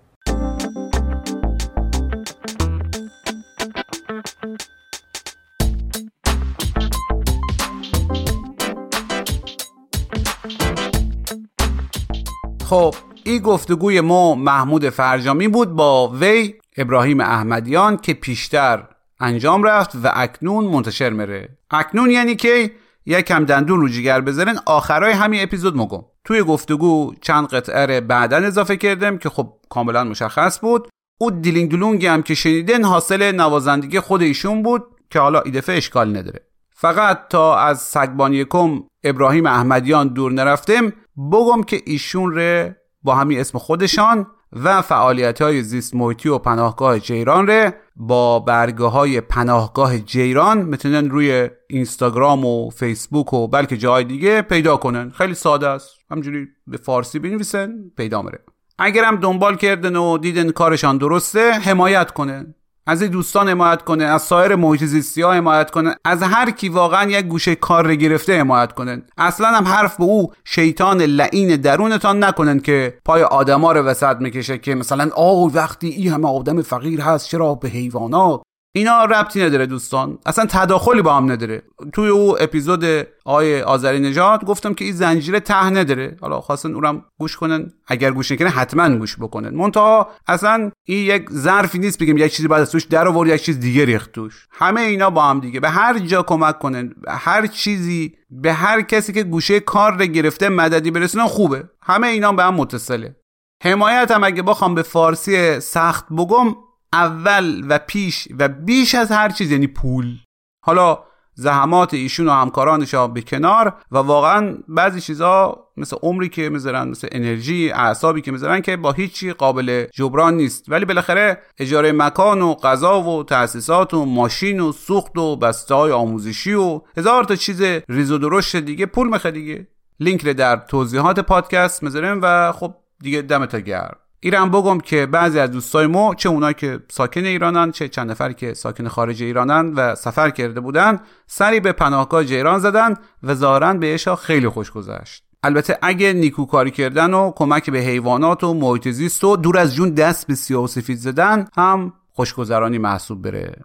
خب این گفتگوی ما محمود فرجامی بود با وی ابراهیم احمدیان که پیشتر انجام رفت و اکنون منتشر مره اکنون یعنی که یکم دندون رو جگر بذارن آخرای همین اپیزود مگم توی گفتگو چند قطعه بعدا اضافه کردم که خب کاملا مشخص بود. او دیلینگ دلونگی هم که شنیدن حاصل نوازندگی خود ایشون بود که حالا ایدفه اشکال نداره. فقط تا از سگبانی کم ابراهیم احمدیان دور نرفتم بگم که ایشون ره با همین اسم خودشان و فعالیت های زیست محیطی و پناهگاه جیران ره. با برگه های پناهگاه جیران می‌تونن روی اینستاگرام و فیسبوک و بلکه جای دیگه پیدا کنن. خیلی ساده است. همجوری به فارسی بنویسن پیدا مره اگرم دنبال کردن و دیدن کارشان درسته حمایت کنن. از دوستان حمایت کنه از سایر محیط ها حمایت کنه از هر کی واقعا یک گوشه کار رو گرفته حمایت کنن. اصلا هم حرف به او شیطان لعین درونتان نکنن که پای آدما رو وسط می‌کشه که مثلا آه وقتی این همه آدم فقیر هست چرا به حیوانات اینا ربطی نداره دوستان. اصلا تداخلی با هم نداره. توی او اپیزود آقای آذری نژاد گفتم که این زنجیره ته نداره. حالا خواستن اونم گوش کنن. اگر گوش نکنه حتما گوش بکنن. منتها اصلا این یک ظرفی نیست بگیم یک چیزی بعد از توش در آورد یک چیز دیگه ریخت توش. همه اینا با هم دیگه. به هر جا کمک کنن به هر چیزی به هر کسی که گوشه کار رو گرفته مددی برسونن خوبه. همه اینا به هم متصله. حمایت هم اگه بخوام به فارسی سخت بگم اول و پیش و بیش از هر چیز یعنی پول. حالا زحمات ایشون و همکارانش به کنار و واقعا بعضی چیزها مثل عمری که می‌ذارن مثل انرژی اعصابی که می‌ذارن که با هیچی قابل جبران نیست. ولی بالاخره اجاره مکان و غذا و تاسیسات و ماشین و سوخت و بسته های آموزشی و هزار تا چیز ریز و درشت دیگه. پول میخه دیگه. لینک رو در توضیحات پادکست می‌ذاریم و خب دیگه دمتا گرم. ایران بگم که بعضی از دوستای ما چه اونایی که ساکن ایرانن چه چند نفری که ساکن خارج ایرانن و سفر کرده بودن سری به پناهگاه جیران زدن و ظاهرا بهشا خیلی خوش گذشت. البته اگه نیکوکاری کردن و کمک به حیوانات و محیط زیست و دور از جون دست به سیاه و سفید زدن هم خوشگذرانی محسوب بره.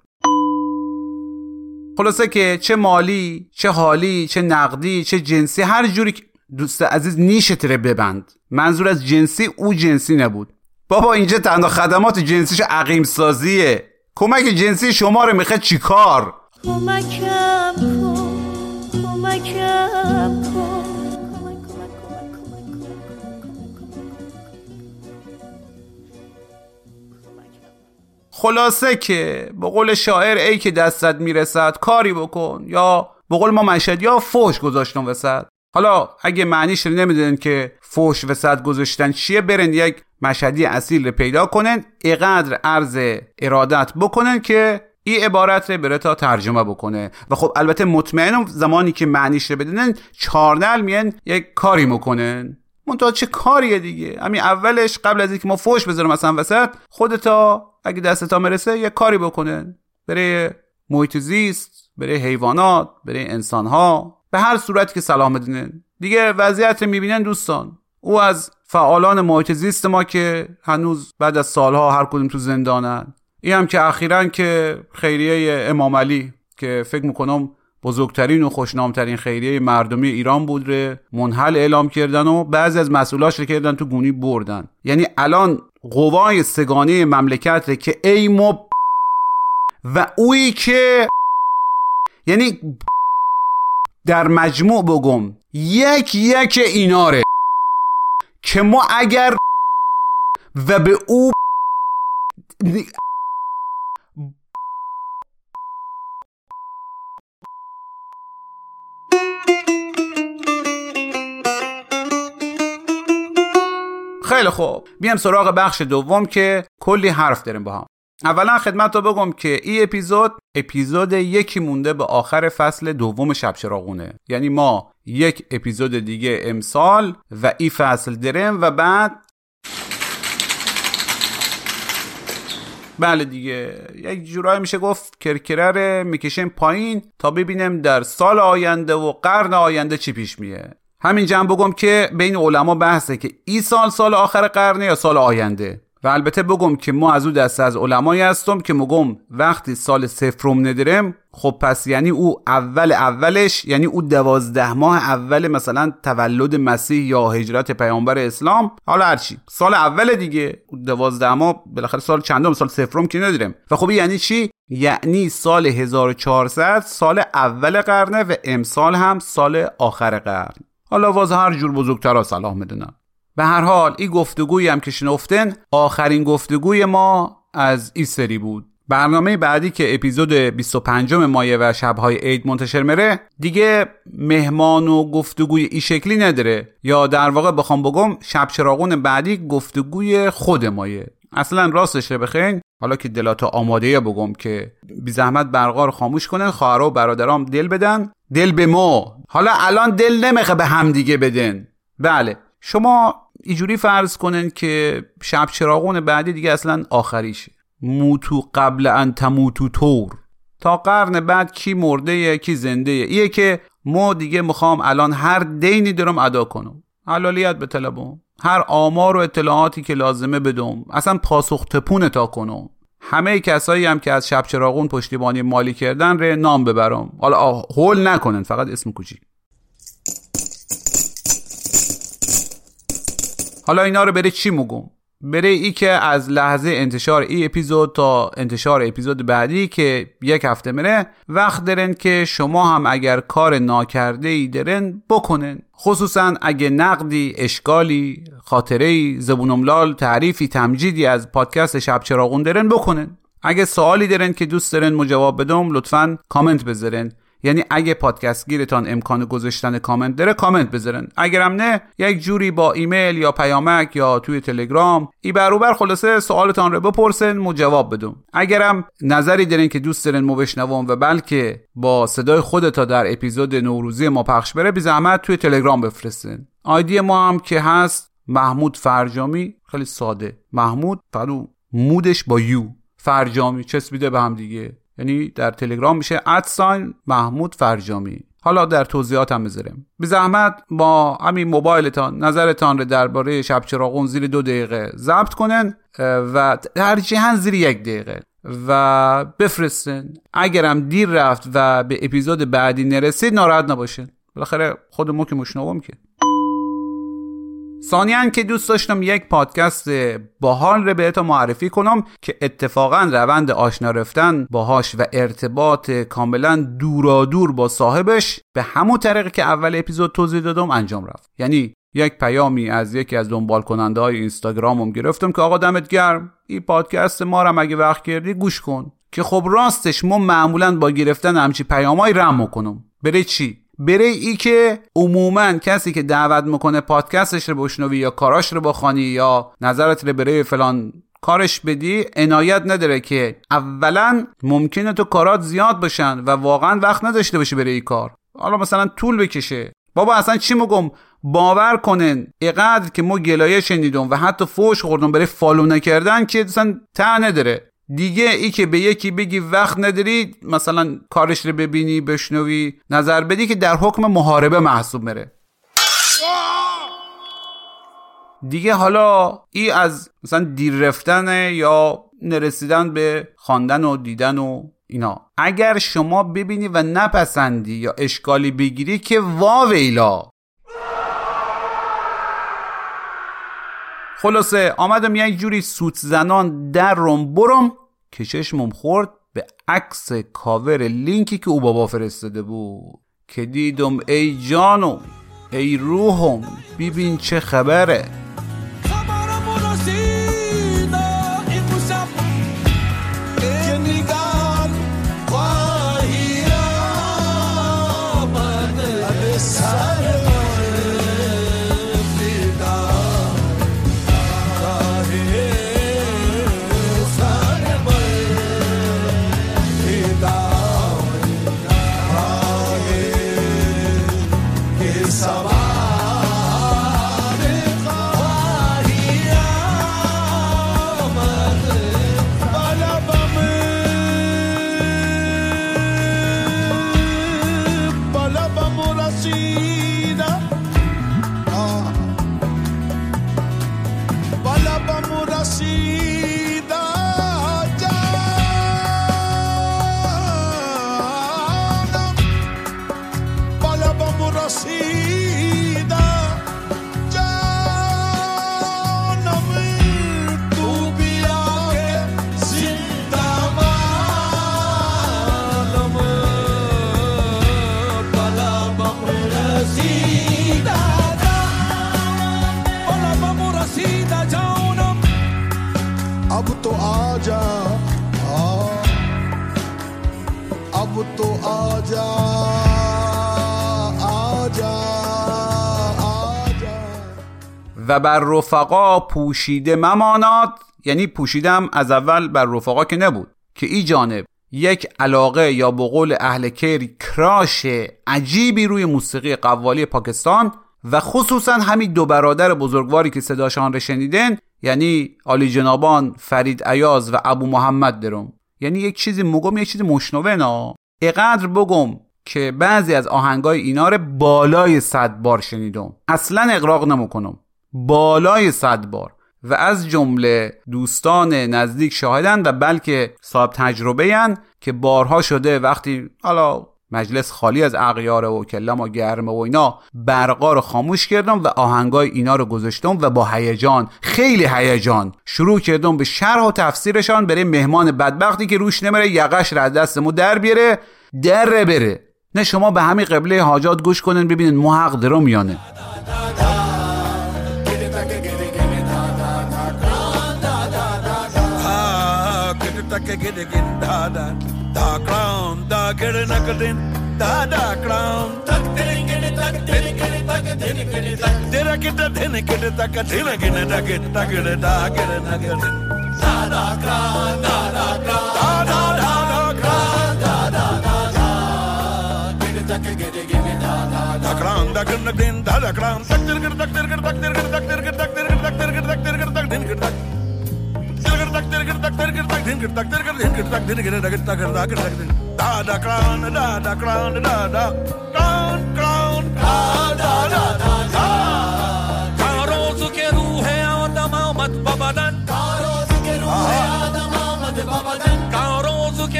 خلاصه که چه مالی چه حالی چه نقدی چه جنسی هر جوری دوست عزیز نیشت رو ببند. منظور از جنسی او جنسی نبود. بابا اینجا تنها خدمات جنسیش عقیم سازیه کمک جنسی شما رو می‌خواد چیکار؟ کمکم کن کمکم کن. خلاصه که به قول شاعر ای که دستت می‌رسد کاری بکن. یا به قول ما مشهد یا فوش گذاشتم وسط. حالا اگه معنیش رو نمی‌دونن که فوش وسط گذاشتن چیه برن یک مشهدی اصیل رو پیدا کنن اقدر عرض ارادت بکنن که این عبارت رو بره تا ترجمه بکنه. و خب البته مطمئنم زمانی که معنیش رو بدونن چارنل میان یک کاری می‌کنن منتها چه کاریه دیگه؟ همین اولش قبل از اینکه ما فوش بذارم مثلا وسط خودتا اگه دستتا مرسه یک کاری بکنن برای محیط زیست برای حیوانات برای انسانها. به هر صورتی که سلام بدینن دیگه وضعیت می‌بینن دوستان. او از فعالان محیط زیست ما که هنوز بعد از سالها هر کدوم تو زندانن. این هم که اخیرا که خیریه امام علی که فکر می‌کنم بزرگترین و خوشنامترین خیریه مردمی ایران بود ره منحل اعلام کردن و بعضی از مسئولاش رو کردن تو گونی بردن. یعنی الان قوای سگانه مملکت که ای مب و اویی که یعنی در مجموع بگم یک یک ایناره. که ما اگر و به او خیلی خوب. بیام سراغ بخش دوم که کلی حرف داریم با هم. اولا خدمت رو بگم که این اپیزود اپیزود یکی مونده به آخر فصل دوم شب چراغونه. یعنی ما یک اپیزود دیگه امسال و ای فصل درم و بعد بله دیگه. یک جورایی میشه گفت کرکره رو می‌کشیم پایین تا ببینیم در سال آینده و قرن آینده چی پیش میه. همین جمع بگم که بین علما بحثه که ای سال سال آخر قرنه یا سال آینده. و البته بگم که ما از او دسته از علمایی هستم که مگم وقتی سال سفرم ندارم خب پس یعنی او اول اولش یعنی او دوازده ماه اول مثلا تولد مسیح یا هجرت پیامبر اسلام. حالا هرچی سال اول دیگه دوازده ماه بالاخره سال چندم؟ سال سفرم که ندارم و خب یعنی چی؟ یعنی سال 1400 سال اول قرنه و امسال هم سال آخر قرن. حالا واز هر جور بزرگتر سلام می‌دونم. به هر حال این گفتگویی هم که شنفتن آخرین گفتگوی ما از این سری بود. برنامه بعدی که اپیزود 25 مایه و شبهای عید منتشر مره دیگه مهمان و گفتگوی ای شکلی نداره. یا در واقع بخوام بگم شب چراغون بعدی گفتگوی خود مایه. اصلا راستش بخین. حالا که دلاتا آماده بگم که بی زحمت برقا رو خاموش کنن خواهر و برادرام دل بدن. دل به ما. حالا الان دل نمیخه به همدیگه بدن. بله. شما اینجوری فرض کنن که شب چراغون بعدی دیگه اصلا آخریشه. موتو قبل ان تموتو تور تا قرن بعد کی مرده کی زنده ایه که ما دیگه می‌خوام الان هر دینی دارم ادا کنم. حلالیت به طلبم. هر آمار و اطلاعاتی که لازمه بدم. اصلا پاسخ تپون تا کنم. همه کسایی هم که از شب چراغون پشتیبانی مالی کردن ره نام ببرم. حالا هول نکنن فقط اسم کوچیک. حالا اینا رو بره چی میگم؟ بره ای که از لحظه انتشار ای اپیزود تا انتشار اپیزود بعدی که یک هفته مره وقت دارن که شما هم اگر کار ناکرده ای دارن بکنن. خصوصا اگه نقدی اشکالی خاطره ای زبونم لال تعریفی تمجیدی از پادکست شب چراغون دارن بکنن. اگه سوالی دارن که دوست دارن مو جواب بدم لطفا کامنت بذارن. یعنی اگه پادکست گیرتان امکان گذاشتن کامنت داره کامنت بذارن. اگرم نه یک جوری با ایمیل یا پیامک یا توی تلگرام ای بروبر خلاصه سوالتان رو بپرسن مو جواب بدم. اگرم نظری دارین که دوست دارین مو بشنوم و بلکه با صدای خودتا در اپیزود نوروزی ما پخش بره بی زحمت توی تلگرام بفرستین. آیدی ما هم که هست محمود فرجامی. خیلی ساده. محمود فقط مودش با یو. فرجامی چسبیده به هم دیگه. یعنی در تلگرام میشه ادساین محمود فرجامی. حالا در توضیحات هم بذارم به زحمت با همین موبایلتان نظرتان رو درباره شب چراغون زیر دو دقیقه ضبط کنن و جهان زیر یک دقیقه. و بفرستن اگرم دیر رفت و به اپیزود بعدی نرسید ناراحت نباشین. بالاخره خود ما که مشنوم که. ثانیا که دوست داشتم یک پادکست باحال رو بهتون معرفی کنم که اتفاقا روند آشنا رفتن باهاش و ارتباط کاملا دورادور با صاحبش به همون طریق که اول اپیزود توضیح دادم انجام رفت. یعنی یک پیامی از یکی از دنبال کننده های اینستاگرامم گرفتم که آقا دمت گرم این پادکست ما رو اگه وقت کردی گوش کن. که خب راستش ما معمولا با گرفتن همچی پیامای رم می‌کنم. بره چی؟ بره ای که عموما کسی که دعوت می‌کنه پادکستش رو بشنوی یا کاراش رو بخوانی یا نظرت رو بره فلان کارش بدی عنایت نداره که اولا ممکنه تو کارات زیاد باشن و واقعا وقت نداشته باشی بره ای کار. حالا مثلا طول بکشه. بابا اصلا چی میگم؟ باور کنن. اقدر که ما گلایه شنیدم و حتی فوش خوردم برای فالو نکردن که اصلا ته نداره. دیگه ای که به یکی بگی وقت نداری مثلا کارش رو ببینی بشنوی نظر بدی که در حکم محاربه محسوب مره دیگه حالا ای از مثلا دیر رفتن یا نرسیدن به خواندن و دیدن و اینا. اگر شما ببینی و نپسندی یا اشکالی بگیری که واویلا خلاصه آمدم یک جوری سوت زنان در روم برم که چشمم خورد به عکس کاور لینکی که او بابا فرستاده بود. که دیدم ای جانم ای روحم ببین چه خبره. و بر رفقا پوشیده مماناد یعنی پوشیدم از اول بر رفقا که نبود. که ای جانب یک علاقه یا به اهل کیر کراش عجیبی روی موسیقی قوالی پاکستان و خصوصا همین دو برادر بزرگواری که صداشان را شنیدن یعنی آلی جنابان فرید ایاز و ابو محمد درم. یعنی یک چیزی مگم یک چیزی مشنوه نا. اقدر بگم که بعضی از آهنگای اینا رو بالای صد بار شنیدم. اصلا اقراق نمی‌کنم. بالای صد بار. و از جمله دوستان نزدیک شاهدن و بلکه صاحب تجربه هن که بارها شده وقتی حالا مجلس خالی از اغیاره و کلم و گرمه و اینا برقا رو خاموش کردم و آهنگای اینا رو گذاشتم و با هیجان خیلی هیجان شروع کردم به شرح و تفسیرشان برای مهمان بدبختی که روش نمیره یقش را از دستمو در بیاره در بره. نه شما به همین قبله حاجات گوش کنن ببینین مو حق درم یا نه ਕਿਦਕਿਨ ਦਾਦਾ ਦਾ ਕਰਾਉਂ ਦਾ ਕਿੜ ਨਕਦਿਨ ਦਾਦਾ ਕਰਾਉਂ ਤੱਕ ਤਿਰਕਿਨ ਤੱਕ ਤਿਰਕਿਨ ਤੱਕ ਤਿਰਕਿਨ ਤੱਕ ਤੇਰਾ ਕਿਤ ਦਿਨ ਕਿੜ ਤੱਕ ਤਿਰਕਿਨ ਤੱਕ ਤਕੜ ਦਾ ਕਿੜ ਨਕਦਿਨ ਦਾਦਾ ਕਰਾਉਂ ਦਾਦਾ ਕਰਾਉਂ ਦਾਦਾ ਦਾਦਾ ਕਰਾਉਂ ਦਾਦਾ ਦਾਦਾ ਕਿੜ ਤੱਕ ਕਿੜ ਕਿੜ ਦਾਦਾ ਦਾ ਕਰਾਉਂ ਦਾ ਕਿੜ ਨਕਦਿਨ ਦਾਦਾ ਕਰਾਉਂ ਤੱਕ ਤਿਰਕਿਨ ਤੱਕ ਤਿਰਕਿਨ ਤੱਕ ਤਿਰਕਿਨ ਤੱਕ ਤਿਰਕਿਨ ਤੱਕ ਤਿਰਕਿਨ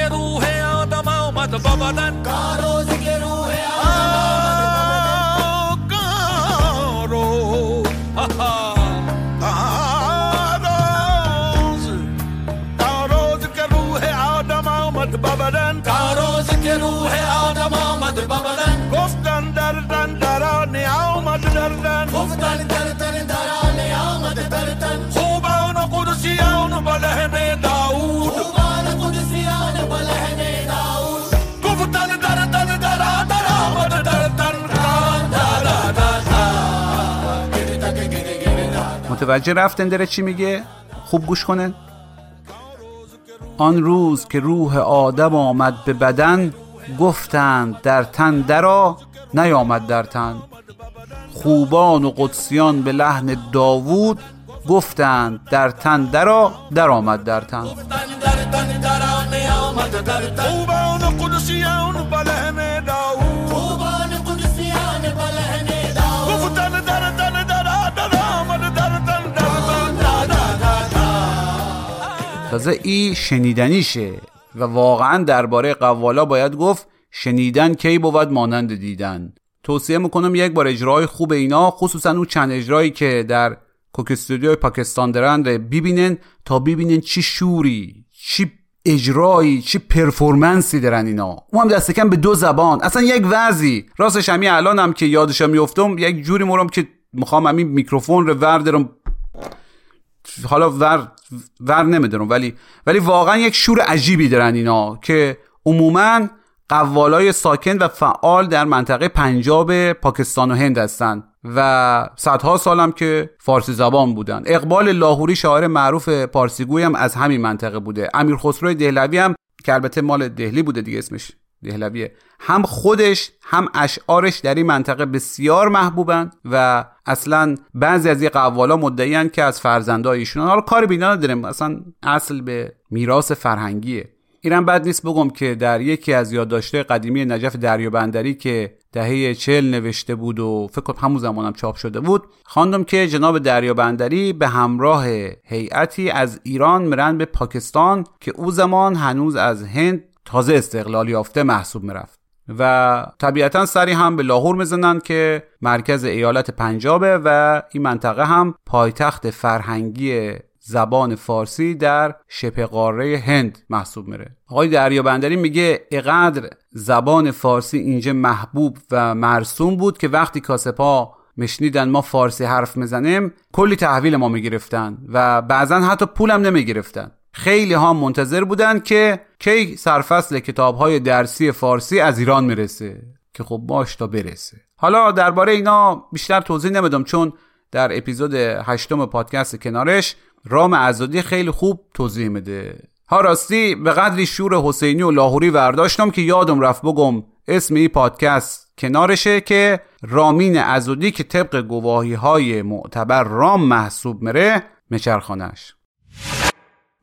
روح ہے آدم آمد بابا دن متوجه رفتن داره چی میگه؟ خوب گوش کنن. آن روز که روح آدم آمد به بدن گفتند در تن درا نیامد در تن. خوبان و قدسیان به لحن داوود گفتند در تن درا در آمد در تن. خوبان و قدسیان به لحن تازه ای شنیدنیشه و واقعا درباره قوالا باید گفت شنیدن کی بود مانند دیدن. توصیه می‌کنم یک بار اجرای خوب اینا خصوصا اون چند اجرایی که در کوک استودیو پاکستان دارن ببینن تا ببینن چی شوری چی اجرایی چی پرفورمنسی دارن اینا. اون هم دست کم به دو زبان. اصلا یک وضعی. راستش همین الان هم که یادشم میفتم یک جوری مورم که می‌خوام همین میکروفون رو وردارم حالا ور ور نمی‌دونم ولی ولی واقعا یک شور عجیبی دارن اینا که عموما قوالای ساکن و فعال در منطقه پنجاب پاکستان و هند هستند و صدها سالم که فارسی زبان بودن. اقبال لاهوری شاعر معروف پارسیگوی هم از همین منطقه بوده. امیر خسرو دهلوی هم که البته مال دهلی بوده دیگه اسمش. دهلویه هم خودش هم اشعارش در این منطقه بسیار محبوبن و اصلا بعضی از این قوالا مدعیان که از فرزندای ایشون حالا کاری بینا نداریم. اصلا اصل به میراث فرهنگیه. اینم بد نیست بگم که در یکی از یادداشته قدیمی نجف دریابندری که دهه چل نوشته بود و فکر کنم همون زمانم چاپ شده بود خواندم که جناب دریابندری به همراه هیئتی از ایران مرن به پاکستان که او زمان هنوز از هند تازه استقلال یافته محسوب می‌رفت. و طبیعتا سری هم به لاهور می‌زنن که مرکز ایالت پنجابه و این منطقه هم پایتخت فرهنگی زبان فارسی در شبه قاره هند محسوب میره. آقای دریابندری میگه اقدر زبان فارسی اینجا محبوب و مرسوم بود که وقتی کاسپا مشنیدن ما فارسی حرف می‌زنیم کلی تحویل ما می‌گرفتن و بعضا حتی پولم نمی‌گرفتن. خیلی ها منتظر بودند که کی سرفصل کتاب های درسی فارسی از ایران می‌رسه که خب باش تا برسه. حالا درباره اینا بیشتر توضیح نمیدم چون در اپیزود هشتم پادکست کنارش رام ازادی خیلی خوب توضیح میده. ها راستی به قدری شور حسینی و لاهوری ورداشتم که یادم رفت بگم اسم این پادکست کنارشه که رامین ازودی که طبق گواهی های معتبر رام محسوب مره مچرخانش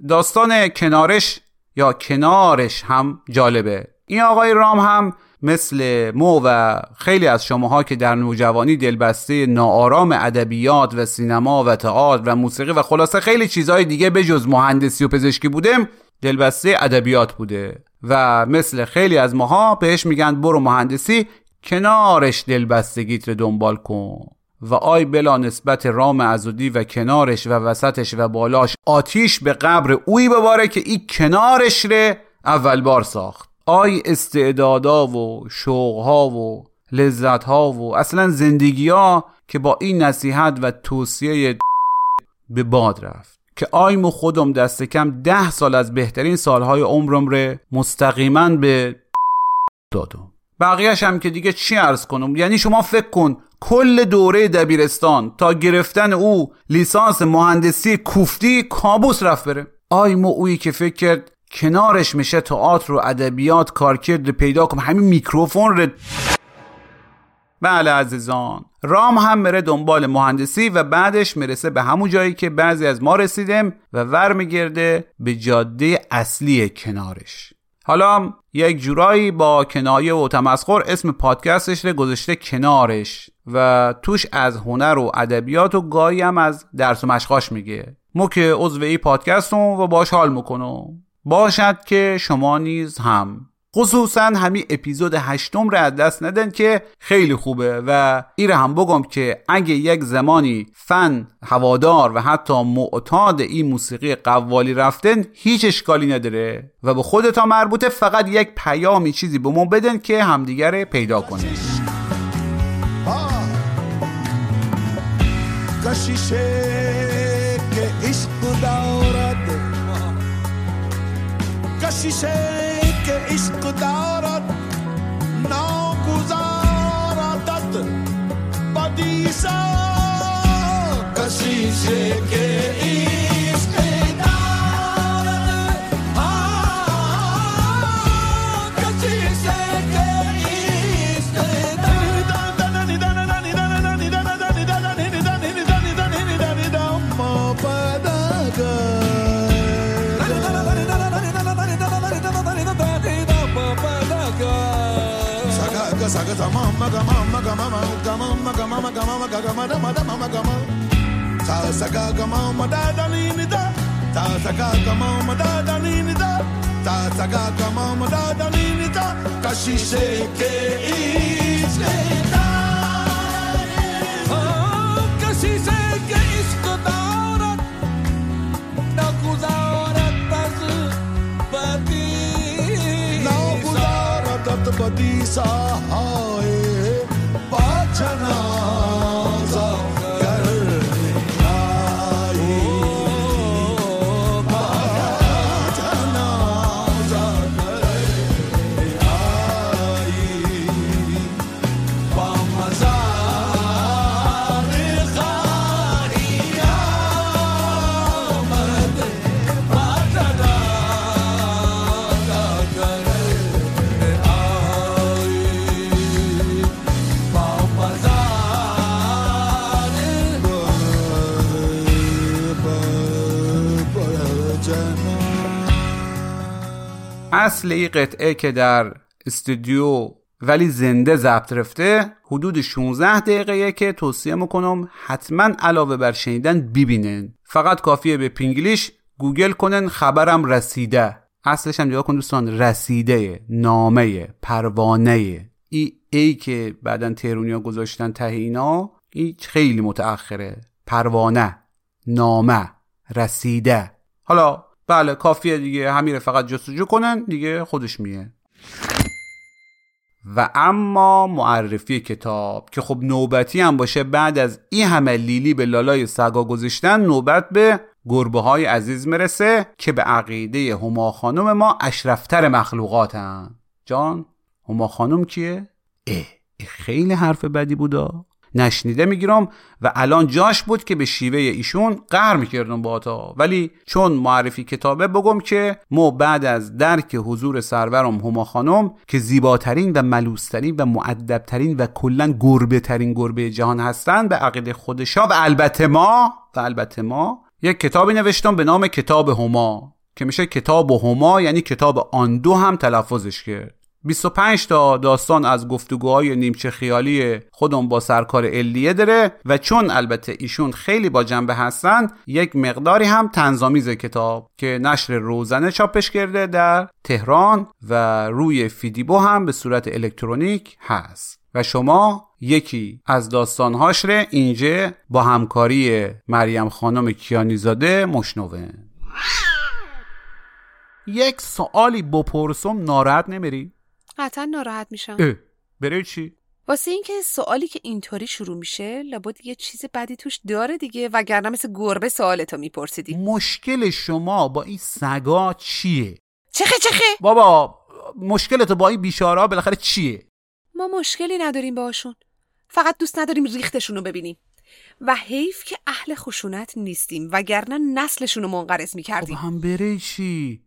داستان کنارش یا کنارش هم جالبه. این آقای رام هم مثل مو و خیلی از شماها که در نوجوانی دلبسته ناآرام ادبیات و سینما و تئاتر و موسیقی و خلاصه خیلی چیزهای دیگه به جز مهندسی و پزشکی بودم دلبسته ادبیات بوده. و مثل خیلی از ماها بهش میگن برو مهندسی کنارش دلبستگیت رو دنبال کن. و آی بلا نسبت رام ازودی و کنارش و وسطش و بالاش آتیش به قبر اوی بباره که ای کنارش ره اول بار ساخت. آی استعدادا و شوقها و لذتها و اصلا زندگی ها که با این نصیحت و توصیه به باد رفت. که آیمو خودم دست کم ده سال از بهترین سالهای عمرم ره مستقیما به دادم. بقیهش هم که دیگه چی ارز کنم؟ یعنی شما فکر کن کل دوره دبیرستان تا گرفتن او لیسانس مهندسی کوفتی کابوس رفت بره. آیمو اویی که فکر کرد کنارش میشه تئاتر و ادبیات کارکرد پیدا کنم همین میکروفون ر بله عزیزان. رام هم میره دنبال مهندسی و بعدش می‌رسه به همون جایی که بعضی از ما رسیدیم و ور میگرده به جاده اصلی کنارش. حالا یک جورایی با کنایه و تمسخر اسم پادکستش رو گذاشته کنارش. و توش از هنر و ادبیات و گاهی هم از درس و مشقاش میگه. مو که عضو ای پادکستم و باش حال می‌کنم باشد که شما نیز هم. خصوصا همین اپیزود هشتم رو از دست ندن که خیلی خوبه و ایره هم بگم که اگه یک زمانی فن هوادار و حتی معتاد این موسیقی قوالی رفتن هیچ اشکالی نداره و به خودتا مربوطه فقط یک پیامی چیزی به ما بدن که همدیگر پیدا کنه کشیشه که عشق دارد ناگذارد بدیسا کشیشه که عشق mama gama maga gama da mada mama gama sa saga gama mada da ni ni da. Sa saga gama mada da ni ni da. Sa saga gama mada da ni ni da. Kashishe oh, ke iske da. Kashishe ke iske da na guzarat baz badi na guzarat badi sa اصل این قطعه که در استودیو ولی زنده ضبط رفته حدود 16 دقیقه که توصیه می‌کنم حتما علاوه بر شنیدن ببینن. فقط کافیه به پینگلیش گوگل کنن خبرم رسیده. اصلش هم نگاه کن دوستان رسیده نامه پروانه. ای ای که بعدا تهرونیا گذاشتن ته اینا این خیلی متأخره. پروانه نامه رسیده. حالا بله کافیه دیگه. همین فقط جستجو کنن دیگه خودش میه. و اما معرفی کتاب که خب نوبتی هم باشه بعد از این همه لیلی به لالای سگا گذاشتن نوبت به گربه های عزیز مرسه که به عقیده هما خانم ما اشرفتر مخلوقات هم جان هما خانم کیه؟ اه, اه خیلی حرف بدی بودا. نشنیده می‌گیرم و الان جاش بود که به شیوه ایشون قهر می‌کردم با تا. ولی چون معرفی کتابه بگم که ما بعد از درک حضور سرورم هما خانم که زیباترین و ملوسترین و معدبترین و کلا گربه ترین گربه جهان هستن به عقیده خودشا و البته ما و البته ما یک کتابی نوشتم به نام کتاب هما که میشه کتاب هما یعنی کتاب آن دو هم تلفظش کرد. 25 تا داستان از گفتگوهای نیمچه خیالی خودم با سرکار الیه داره و چون البته ایشون خیلی با جنبه هستن یک مقداری هم تنظامیز کتاب که نشر روزنه چاپش کرده در تهران و روی فیدیبو هم به صورت الکترونیک هست و شما یکی از داستانهاش رو اینجا با همکاری مریم خانم کیانیزاده مشنوه یک سوالی بپرسم ناراحت نمیری؟ قطعا ناراحت میشم اه برای چی؟ واسه اینکه سوالی که اینطوری شروع میشه لابد یه چیز بدی توش داره دیگه وگرنه مثل گربه سوالتو میپرسیدی مشکل شما با این سگا چیه؟ چخه چخه؟ بابا مشکلت با این بیشارا بالاخره چیه؟ ما مشکلی نداریم باشون فقط دوست نداریم ریختشون رو ببینیم و حیف که اهل خشونت نیستیم وگرنه نسلشون رو منقرض می‌کردیم هم بره چی؟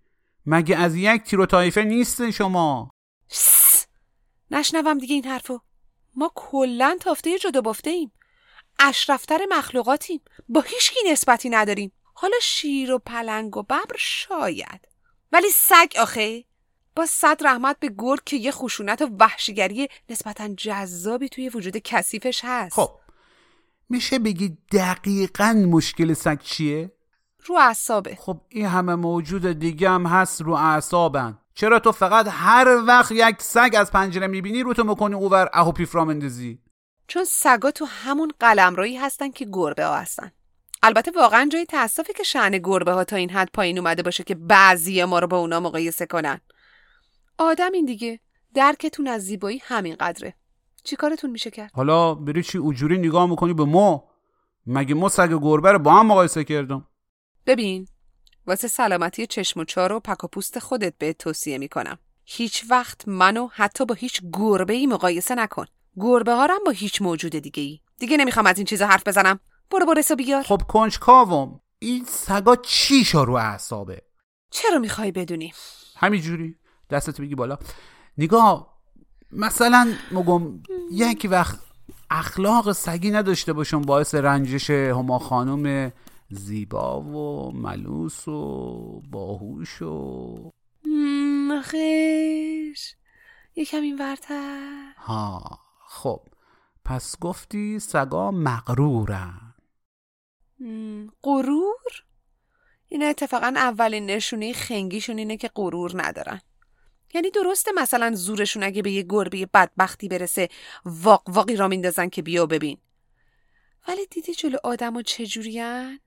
مگه از یک تیرو تایفه نیستن شما؟ نشنوم دیگه این حرفو. ما کلا تافته جدا بافته ایم. اشرفتر مخلوقاتیم. با هیچکی نسبتی نداریم. حالا شیر و پلنگ و ببر شاید. ولی سگ آخه! با صد رحمت به گرگ که یه خشونت و وحشیگری نسبتا جذابی توی وجود کثیفش هست. خب میشه بگی دقیقا مشکل سگ چیه؟ رو اعصابه. خب این همه موجود دیگه هم هست رو اعصابن. چرا تو فقط هر وقت یک سگ از پنجره می‌بینی رو تو مکنی اوور اهو پیفرا مندازی چون سگا تو همون قلمرویی هستن که گربه ها هستن. البته واقعا جای تاسفی که شعن گربه ها تا این حد پایین اومده باشه که بعضی ما رو با اونا مقایسه کنن. آدم این دیگه درکتون از زیبایی همین قدره. چی کارتون میشه کرد؟ حالا بری چی اجوری نگاه می‌کنی به ما مگه ما سگ گربه رو با هم مقایسه کردم؟ ببین واسه سلامتی چشم و چار و پک و پوست خودت به توصیه می‌کنم. هیچ وقت منو حتی با هیچ گربه ای مقایسه نکن. گربه ها با هیچ موجود دیگه ای دیگه نمی‌خوام از این چیزا حرف بزنم. برو برسو بیار. خب کنجکاوم. این سگا چیشا رو اعصابه؟ چرا می‌خوای بدونی؟ همینجوری. دستت بگی بالا. نگاه مثلا مگم یک وقت اخلاق سگی نداشته باشم باعث رنجش هما خانم زیبا و ملوس و باهوش و خیش یکم این ورتر. ها خب. پس گفتی سگا مغرورن. غرور؟ اینا اتفاقا اولین نشونه خنگیشون اینه که غرور ندارن. یعنی درسته مثلا زورشون اگه به یه گربه بدبختی برسه واق واقی را میندازن که بیا ببین. ولی دیدی جلو آدم و چجورین؟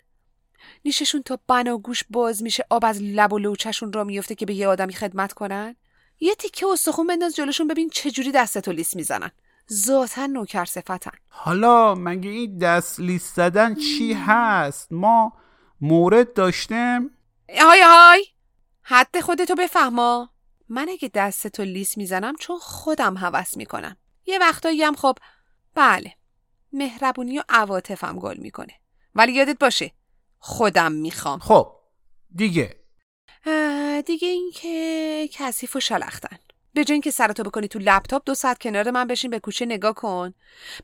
نیششون تا بناگوش باز میشه آب از لب و لوچشون را میفته که به یه آدمی خدمت کنن؟ یه تیکه استخون بنداز جلوشون ببین چجوری دستتو لیس می‌زنن. ذاتا نوکر صفتن. حالا مگه این دست لیس زدن چی هست؟ ما مورد داشتیم. های های! حد خودتو بفهما. من اگه دستتو لیس می‌زنم چون خودم هوس می‌کنم. یه وقتایی هم خب بله مهربونی و عواطفم گل می‌کنه. ولی یادت باشه خودم می‌خوام. خب دیگه. دیگه این که کثیف و شلختن. به جای اینکه سرتو بکنی تو لپتاپ دو ساعت کنار من بشین به کوچه نگاه کن.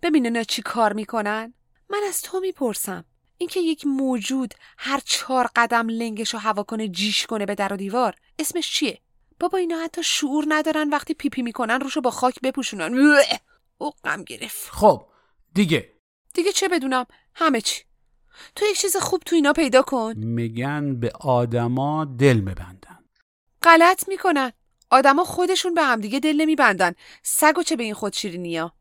ببین اینا چی کار می‌کنن. من از تو می‌پرسم. اینکه یک موجود هر چهار قدم لنگش رو هوا کنه جیش کنه به در و دیوار اسمش چیه؟ بابا اینا حتی شعور ندارن وقتی پیپی می‌کنن روشو با خاک بپوشونن. او غم گرفت. خب دیگه. دیگه چه بدونم؟ همه چی. تو یک چیز خوب تو اینا پیدا کن. میگن به آدما دل میبندن غلط می‌کنن. آدما خودشون به همدیگه دل نمیبندن. سگ و چه به این خود شیرینیا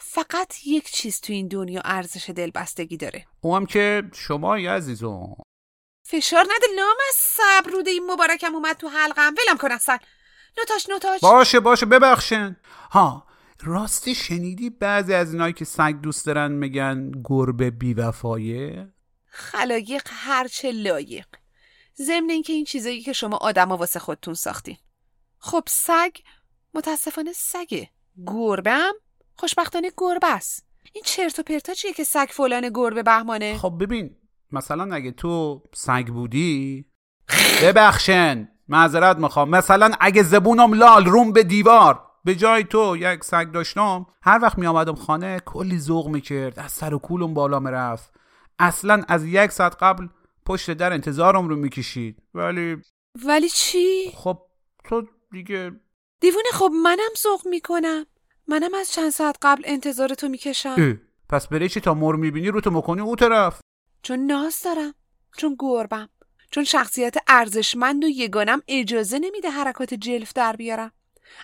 فقط یک چیز تو این دنیا ارزش دلبستگی داره. او هم که شما عزیزم فشار نده. لام از صبر. روده این مبارکم اومد تو حلقم. ولم کن اصلا. نوتاش نوتاش. باشه باشه. ببخشن ها راستی شنیدی بعضی از اینایی که سگ دوست دارن میگن گربه بیوفایه؟ خلایق هرچه لایق. ضمن اینکه این چیزایی که شما آدما واسه خودتون ساختین. خب سگ متاسفانه سگه گربه هم خوشبختانه گربه است. این چرت و پرتا چیه که سگ فلان گربه بهمانه؟ خب ببین مثلا اگه تو سگ بودی ببخشن معذرت می‌خوام. مثلا اگه زبونم لال روم به دیوار. به جای تو یک سگ داشتم هر وقت می آمدم خانه کلی ذوق می‌کرد از سر و کولم بالا می‌رفت. اصلا از یک ساعت قبل پشت در انتظارم رو می‌کشید. ولی ولی چی؟ خب تو دیگه دیوونه خب منم ذوق می‌کنم. منم از چند ساعت قبل انتظار تو می‌کشم. پس بری چی تا مر می‌بینی رو تو مکنی او طرف. چون ناز دارم چون گربم چون شخصیت ارزشمند و یگانم اجازه نمیده حرکات جلف در بیارم.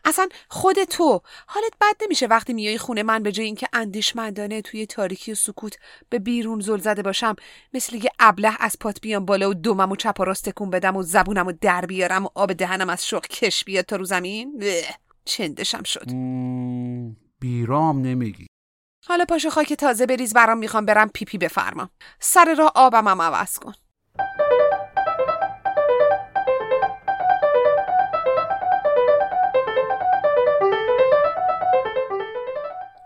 اصلا خود تو حالت بد نمیشه وقتی میای خونه من به جای اینکه اندیشمندانه توی تاریکی و سکوت به بیرون زل زده باشم مثل یه ابله از پات بیام بالا و دومم و چپ و راست تکون بدم و زبونم و در بیارم و آب دهنم از شوق کش بیاد تا رو زمین؟ چندشم شد. بیرام نمیگی. حالا پاشو خاک تازه بریز برام می‌خوام برم پیپی بفرمام سر راه آبم هم عوض کن.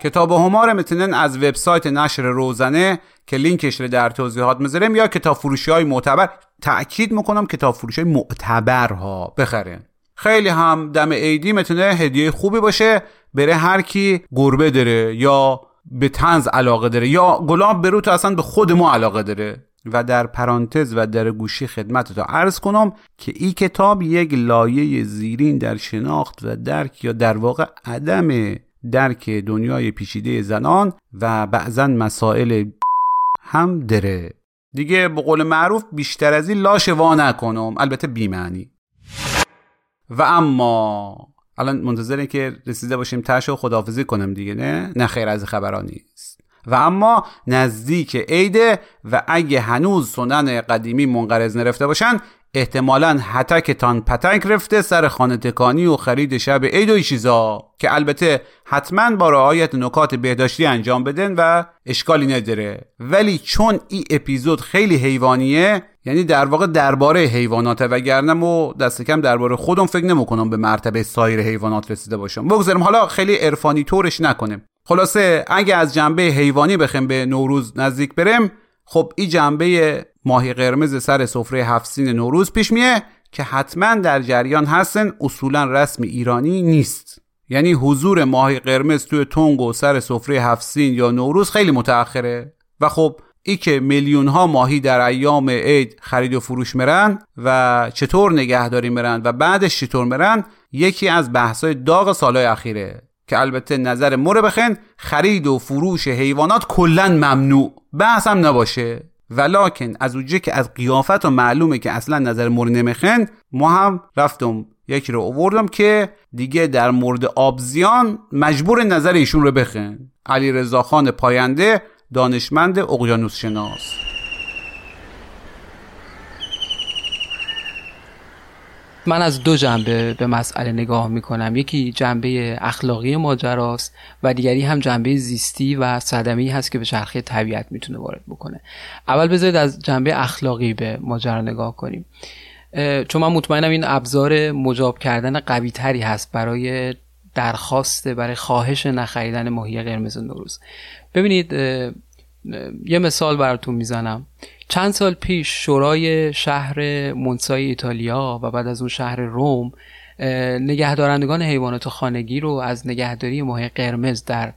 کتاب همار می‌تونن از وبسایت نشر روزنه که لینکش رو در توضیحات می‌ذارم یا کتاب فروشی های معتبر تأکید می‌کنم کتاب فروشی معتبر ها بخرین. خیلی هم دم عیدی می‌تونه هدیه خوبی باشه بره هر کی گربه داره یا به تنز علاقه داره یا گلاب برو تو اصلا به خود ما علاقه داره. و در پرانتز و در گوشی خدمت تا عرض کنم که این کتاب یک لایه زیرین در شناخت و درک یا در واقع عدم درک دنیای پیچیده زنان و بعضا مسائل هم داره دیگه به قول معروف بیشتر از این لاش وا نکنم. البته بیمعنی. و اما الان منتظره که رسیده باشیم تش و خداحافظی کنم دیگه نه؟ نه خیر از خبران نیست. و اما نزدیک عیده و اگه هنوز سنن قدیمی منقرض نرفته باشن احتمالا تان پتک رفته سر خانه تکانی و خرید شب عید و چیزا که البته حتما با رعایت نکات بهداشتی انجام بدن و اشکالی نداره. ولی چون این اپیزود خیلی حیوانیه یعنی در واقع درباره حیوانات وگرنه و دست کم درباره خودم فکر نمی‌کنم به مرتبه سایر حیوانات رسیده باشم. بگذاریم حالا خیلی عرفانی طورش نکنیم. خلاصه اگه از جنبه حیوانی بخیم به نوروز نزدیک بریم خب این جنبه ماهی قرمز سر سفره هفسین نوروز پیش میه که حتما در جریان هستن اصولا رسم ایرانی نیست. یعنی حضور ماهی قرمز توی تنگ و سر سفره هفسین یا نوروز خیلی متأخره. و خب ای که میلیون ها ماهی در ایام عید خرید و فروش مرن و چطور نگهداری مرن و بعدش چطور مرن یکی از بحثای داغ سالهای اخیره. که البته نظر مور بخن خرید و فروش حیوانات کلا ممنوع. بحث هم نباشه. ولیکن از اوجه که از قیافت و معلومه که اصلا نظر مور نمیخن ما هم رفتم یکی رو اووردم که دیگه در مورد آبزیان مجبور نظر ایشون رو بخن علی رضاخان پاینده دانشمند اقیانوس شناس. من از دو جنبه به مسئله نگاه می‌کنم. یکی جنبه اخلاقی ماجراست و دیگری هم جنبه زیستی و صدمی هست که به چرخه طبیعت می‌تونه وارد بکنه. اول بذارید از جنبه اخلاقی به ماجرا نگاه کنیم. چون من مطمئنم این ابزار مجاب کردن قوی تری هست برای درخواست برای خواهش نخریدن ماهی قرمز نوروز. ببینید یه مثال براتون می‌زنم. چند سال پیش شورای شهر مونسای ایتالیا و بعد از اون شهر روم نگهدارندگان حیوانات خانگی رو از نگهداری ماهی قرمز در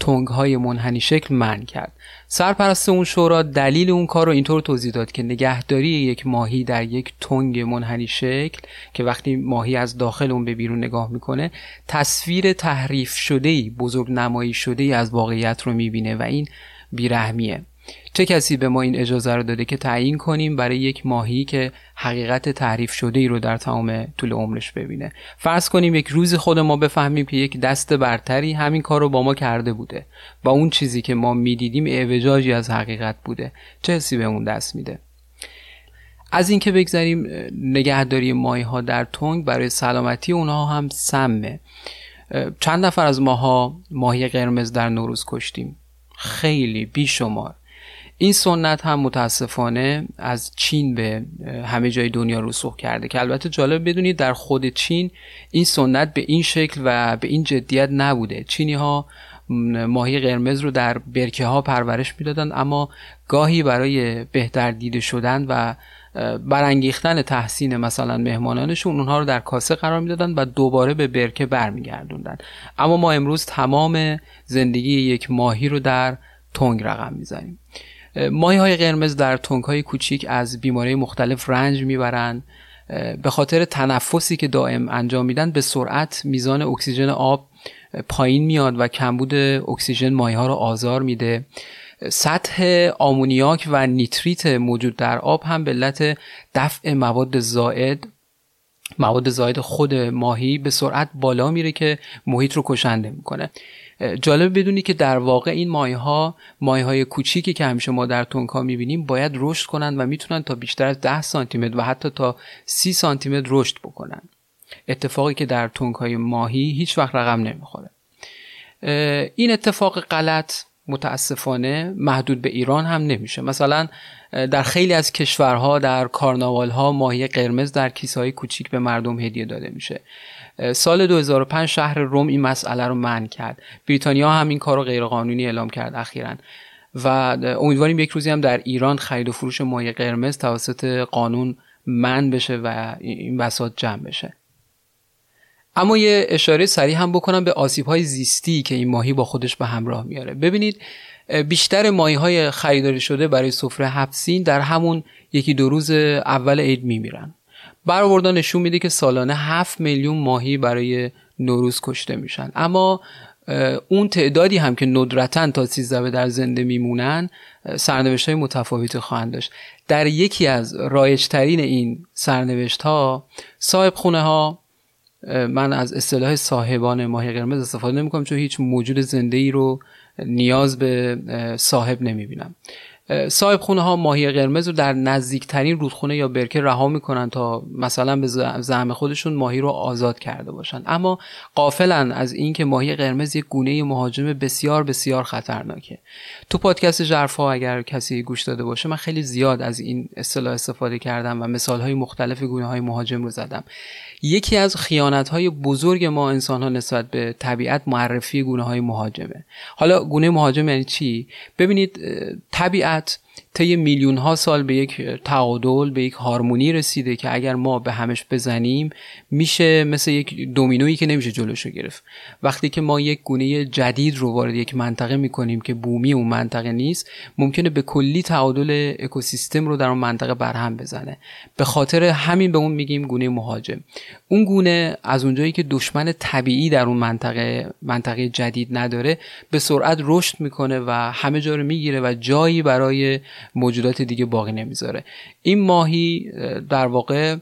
تنگ های منحنی شکل من کرد. سرپرست اون شورا دلیل اون کار رو اینطور توضیح داد که نگهداری یک ماهی در یک تنگ منحنی شکل که وقتی ماهی از داخل اون به بیرون نگاه می‌کنه تصویر تحریف شده بزرگ نمایی شده از واقعیت رو می‌بینه و این بیرحمیه. چه کسی به ما این اجازه رو داده که تعیین کنیم برای یک ماهی که حقیقت تعریف شده ای رو در تمام طول عمرش ببینه؟ فرض کنیم یک روزی خود ما بفهمیم که یک دست برتری همین کار رو با ما کرده بوده. و اون چیزی که ما می‌دیدیم اعوجاجی از حقیقت بوده. چه حسی به اون دست میده؟ از اینکه بگذاریم نگهداری ماهی ها در تنگ برای سلامتی اونها هم سمه. چند نفر از ماها ماهی قرمز در نوروز کشتیم؟ خیلی بیشمار. این سنت هم متاسفانه از چین به همه جای دنیا رسوخ کرده که البته جالب بدونید در خود چین این سنت به این شکل و به این جدیت نبوده. چینی ها ماهی قرمز رو در برکه ها پرورش می‌دادن اما گاهی برای بهتر دیده شدن و برانگیختن تحسین مثلا مهمانانشون اونها رو در کاسه قرار می‌دادن و دوباره به برکه برمیگردوندن. اما ما امروز تمام زندگی یک ماهی رو در تنگ رقم می‌زنیم. ماهی های قرمز در تنگ های کوچیک از بیماری مختلف رنج می‌برند. به خاطر تنفسی که دائم انجام میدن به سرعت میزان اکسیژن آب پایین میاد و کمبود اکسیژن مایه ها رو آزار میده. سطح آمونیاک و نیتریت موجود در آب هم به علت دفع مواد زائد مواد زائد خود ماهی به سرعت بالا میره که محیط رو کشنده می‌کنه. جالب بدونی که در واقع این مایه ها مایه های کوچیکی که همیشه ما در تونکا می‌بینیم باید رشد کنند و می‌تونن تا بیشتر از 10 سانتی و حتی تا 30 سانتی رشد بکنن. اتفاقی که در تونک های ماهی هیچ وقت رقم نمی‌خوره. این اتفاق غلط متاسفانه محدود به ایران هم نمیشه. مثلا در خیلی از کشورها در کارناوال ها ماهی قرمز در کیسه های کوچیک به مردم هدیه داده میشه. سال 2005 شهر روم این مسئله رو من کرد. بریتانیا هم این کار رو غیرقانونی اعلام کرد اخیرا. و امیدواریم یک روزی هم در ایران خرید و فروش ماهی قرمز توسط قانون من بشه و این بساط جمع بشه. اما یه اشاره سریع هم بکنم به آسیب های زیستی که این ماهی با خودش به همراه میاره. ببینید بیشتر ماهی های خریداری شده برای سفره هفت در همون یکی دو روز اول عید میمیرن. برآوردن نشون میده که سالانه 7 میلیون ماهی برای نوروز کشته میشن. اما اون تعدادی هم که ندرتا تا 13 در زنده میمونن سرنوشت های متفاوتی خواهند داشت. در یکی از رایجترین این سرنوشت ها صاحب خونه ها من از اصطلاح صاحبان ماهی قرمز استفاده نمی کنم چون هیچ موجود زنده ای رو نیاز به صاحب نمی بینم صاحب خونه ها ماهی قرمز رو در نزدیکترین رودخونه یا برکه رها می‌کنن تا مثلا به زعم خودشون ماهی رو آزاد کرده باشن. اما قافلا از اینکه ماهی قرمز یک گونه مهاجم بسیار بسیار خطرناکه. تو پادکست ژرفا اگر کسی گوش داده باشه من خیلی زیاد از این اصطلاح استفاده کردم و مثال های مختلف گونه های مهاجم رو زدم. یکی از خیانت های بزرگ ما انسان ها نسبت به طبیعت معرفی گونه های مهاجمه. حالا گونه مهاجم یعنی چی؟ ببینید طبیعت that طی میلیون ها سال به یک تعادل به یک هارمونی رسیده که اگر ما به همش بزنیم میشه مثل یک دومینویی که نمیشه جلوشو گرفت. وقتی که ما یک گونه جدید رو وارد یک منطقه می‌کنیم که بومی اون منطقه نیست ممکنه به کلی تعادل اکوسیستم رو در اون منطقه برهم بزنه. به خاطر همین به اون میگیم گونه مهاجم. اون گونه از اونجایی که دشمن طبیعی در اون منطقه منطقه جدید نداره به سرعت رشد می‌کنه و همه جا رو می‌گیره و جایی برای موجودات دیگه باقی نمی‌ذاره. این ماهی در واقع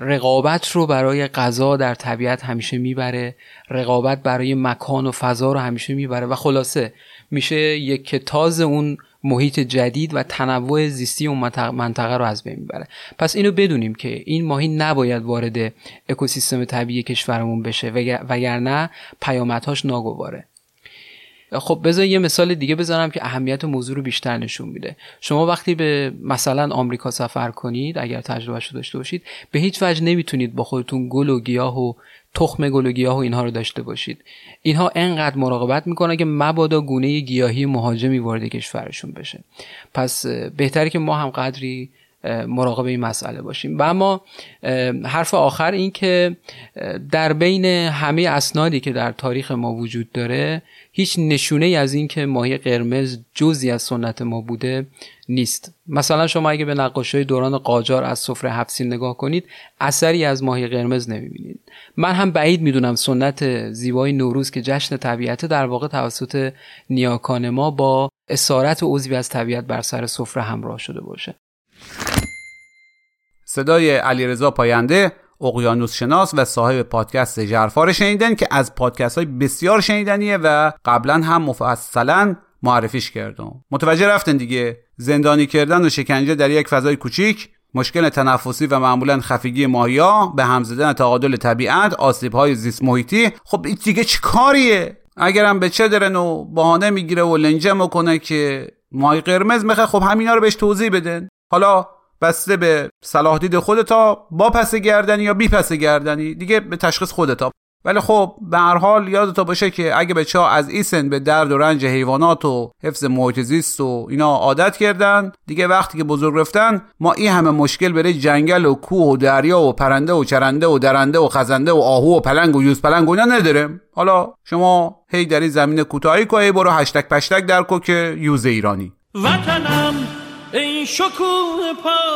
رقابت رو برای غذا در طبیعت همیشه می‌بره. رقابت برای مکان و فضا رو همیشه می‌بره. و خلاصه میشه یک کتاز اون محیط جدید و تنوع زیستی اون منطقه رو از بین می‌بره. پس اینو بدونیم که این ماهی نباید وارد اکوسیستم طبیعی کشورمون بشه وگرنه پیامدهاش ناگواره. خب بذار یه مثال دیگه بذارم که اهمیت موضوع رو بیشتر نشون میده. شما وقتی به مثلا آمریکا سفر کنید اگر تجربهش رو داشته باشید به هیچ وجه نمی‌تونید با خودتون گل و گیاه و تخم گل و گیاه و اینها رو داشته باشید. اینها انقدر مراقبت می‌کنن که مبادا گونه گیاهی مهاجمی وارد کشورشون بشه. پس بهتره که ما هم قدری مراقب این مسئله باشیم. و اما حرف آخر این که در بین همه اسنادی که در تاریخ ما وجود داره هیچ نشونه ای از این که ماهی قرمز جزی از سنت ما بوده نیست. مثلا شما اگه به نقاشی دوران قاجار از سفره هفسین نگاه کنید اثری از ماهی قرمز نمی‌بینید. من هم بعید می‌دونم سنت زیبای نوروز که جشن طبیعت در واقع توسط نیاکان ما با اسارت عضوی از طبیعت بر سر سفره همراه شده باشه. صدای علیرضا پاینده اقیانوس شناس و صاحب پادکست جرفار شنیدن که از پادکست های بسیار شنیدنیه و قبلا هم مفصلا معرفیش کردم. متوجه رفتن دیگه؟ زندانی کردن و شکنجه در یک فضای کوچیک مشکل تنفسی و معمولا خفگی ماهیا به هم زدن تعادل طبیعت آسیب های زیست محیطی. خب این دیگه چه کاریه؟ اگرم به چه درن و بهانه می‌گیره و لنجه می‌کنه که ماهی قرمز میخه خب همینا رو بهش توضیح بدن. حالا بسته به صلاح دید خودتا با پس گردنی یا بی پس گردنی دیگه به تشخیص خودتا. ولی خب به هر حال یادتا باشه که اگه بچه ها از این سن به درد و رنج حیوانات و حفظ محیط و اینا عادت کردن دیگه وقتی که بزرگ رفتن ما این همه مشکل برای جنگل و کوه و دریا و پرنده و چرنده و درنده و خزنده و آهو و پلنگ و یوز پلنگ و نداریم. حالا شما هی در این زمین کوتاهی که برو هشتک پشتک در کو که یوز ایرانی. وطنم این شکوه پا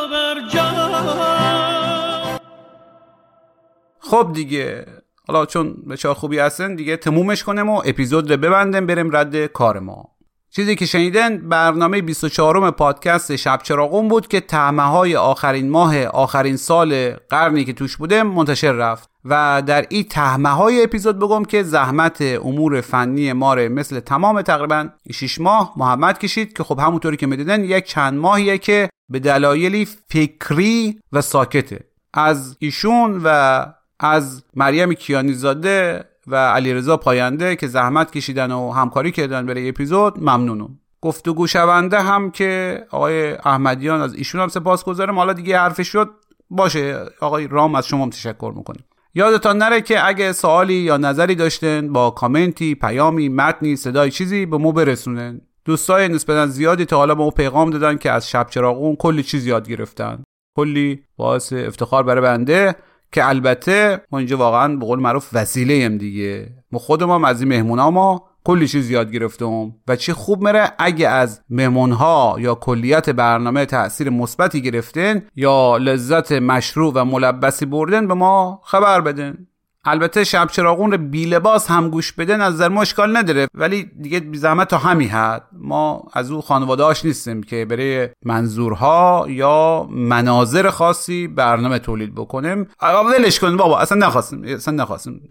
خب دیگه حالا چون بچه‌ها خوبی هستن دیگه تمومش کنیم و اپیزود رو ببندیم بریم رد کار ما. چیزی که شنیدن برنامه 24 پادکست شب چراغون بود که تهمه های آخرین ماه آخرین سال قرنی که توش بوده منتشر رفت. و در این تهمه های اپیزود بگم که زحمت امور فنی ماره مثل تمام تقریبا 6 ماه محمد کشید که خب همونطوری که می‌دیدن یک چند ماهیه که به دلایلی فکری و ساکته. از ایشون و از مریم کیانی زاده و علیرضا پاینده که زحمت کشیدن و همکاری کردن برای اپیزود ممنونم. گفتگو شونده هم که آقای احمدیان از ایشون هم سپاس گذارم. حالا دیگه حرفش شد باشه. آقای رام از شما هم تشکر می‌کنیم. یادتان نره که اگه سوالی یا نظری داشتن با کامنتی پیامی متنی صدای چیزی به ما برسونن دوستای نسبتا زیادی تا حالا به ما پیغام دادن که از شب چراغون کلی چیز یاد گرفتن. کلی باعث افتخار برای بنده. که البته ما اینجا واقعا به قول معروف وسیله ایم دیگه. ما خودم از این مهمونا ما کلی چیز یاد گرفتم و چی خوب میره اگه از مهمونها یا کلیت برنامه تاثیر مثبتی گرفتن یا لذت مشروع و ملبسی بردن به ما خبر بدن. البته شب چراغون رو بی لباس هم گوش بده نظر ما اشکال نداره. ولی دیگه بی زحمت تا همین حد ما از او خانواده نیستیم که برای منظورها یا مناظر خاصی برنامه تولید بکنیم. ولش کنیم بابا اصلا نخواستیم اصلا نخواستیم.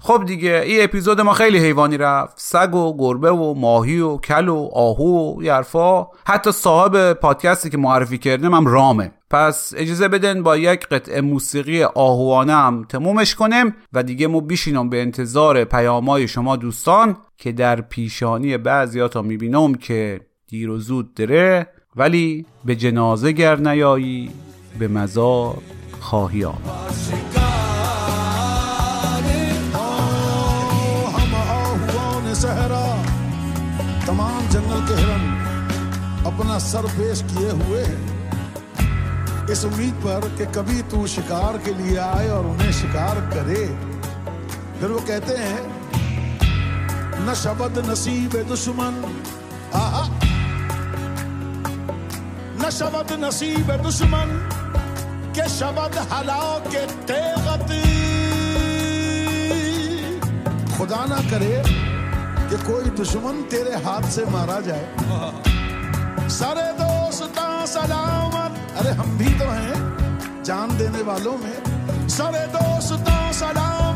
خب دیگه این اپیزود ما خیلی حیوانی رفت. سگ و گربه و ماهی و کل و آهو و یرفا حتی صاحب پادکستی که معرفی کردیم هم رامه. پس اجازه بدن با یک قطعه موسیقی آهوانه هم تمومش کنیم و دیگه ما بیشینم به انتظار پیامای شما دوستان که در پیشانی بعضیاتا میبینم که دیر و زود دره ولی به جنازه گر نیایی به مزار خواهی آمد सहरा तमाम जंगल के हिरन अपना सर पेश किए हुए हैं اس امید پر کہ کبھی تو شکار کے لیے آئے اور انہیں شکار کرے۔ پھر وہ کہتے ہیں نہ شبد نصیب دشمن۔ نہ شبد نصیب دشمن کہ شبد ہلا کے تیغت۔ خدا نہ کرے کہ کوئی دشمن تیرے ہاتھ سے مارا جائے۔ سارے دو واسطہ سلامت ارے ہم بھی تو ہیں جان دینے والوں میں۔ سر دوست سلام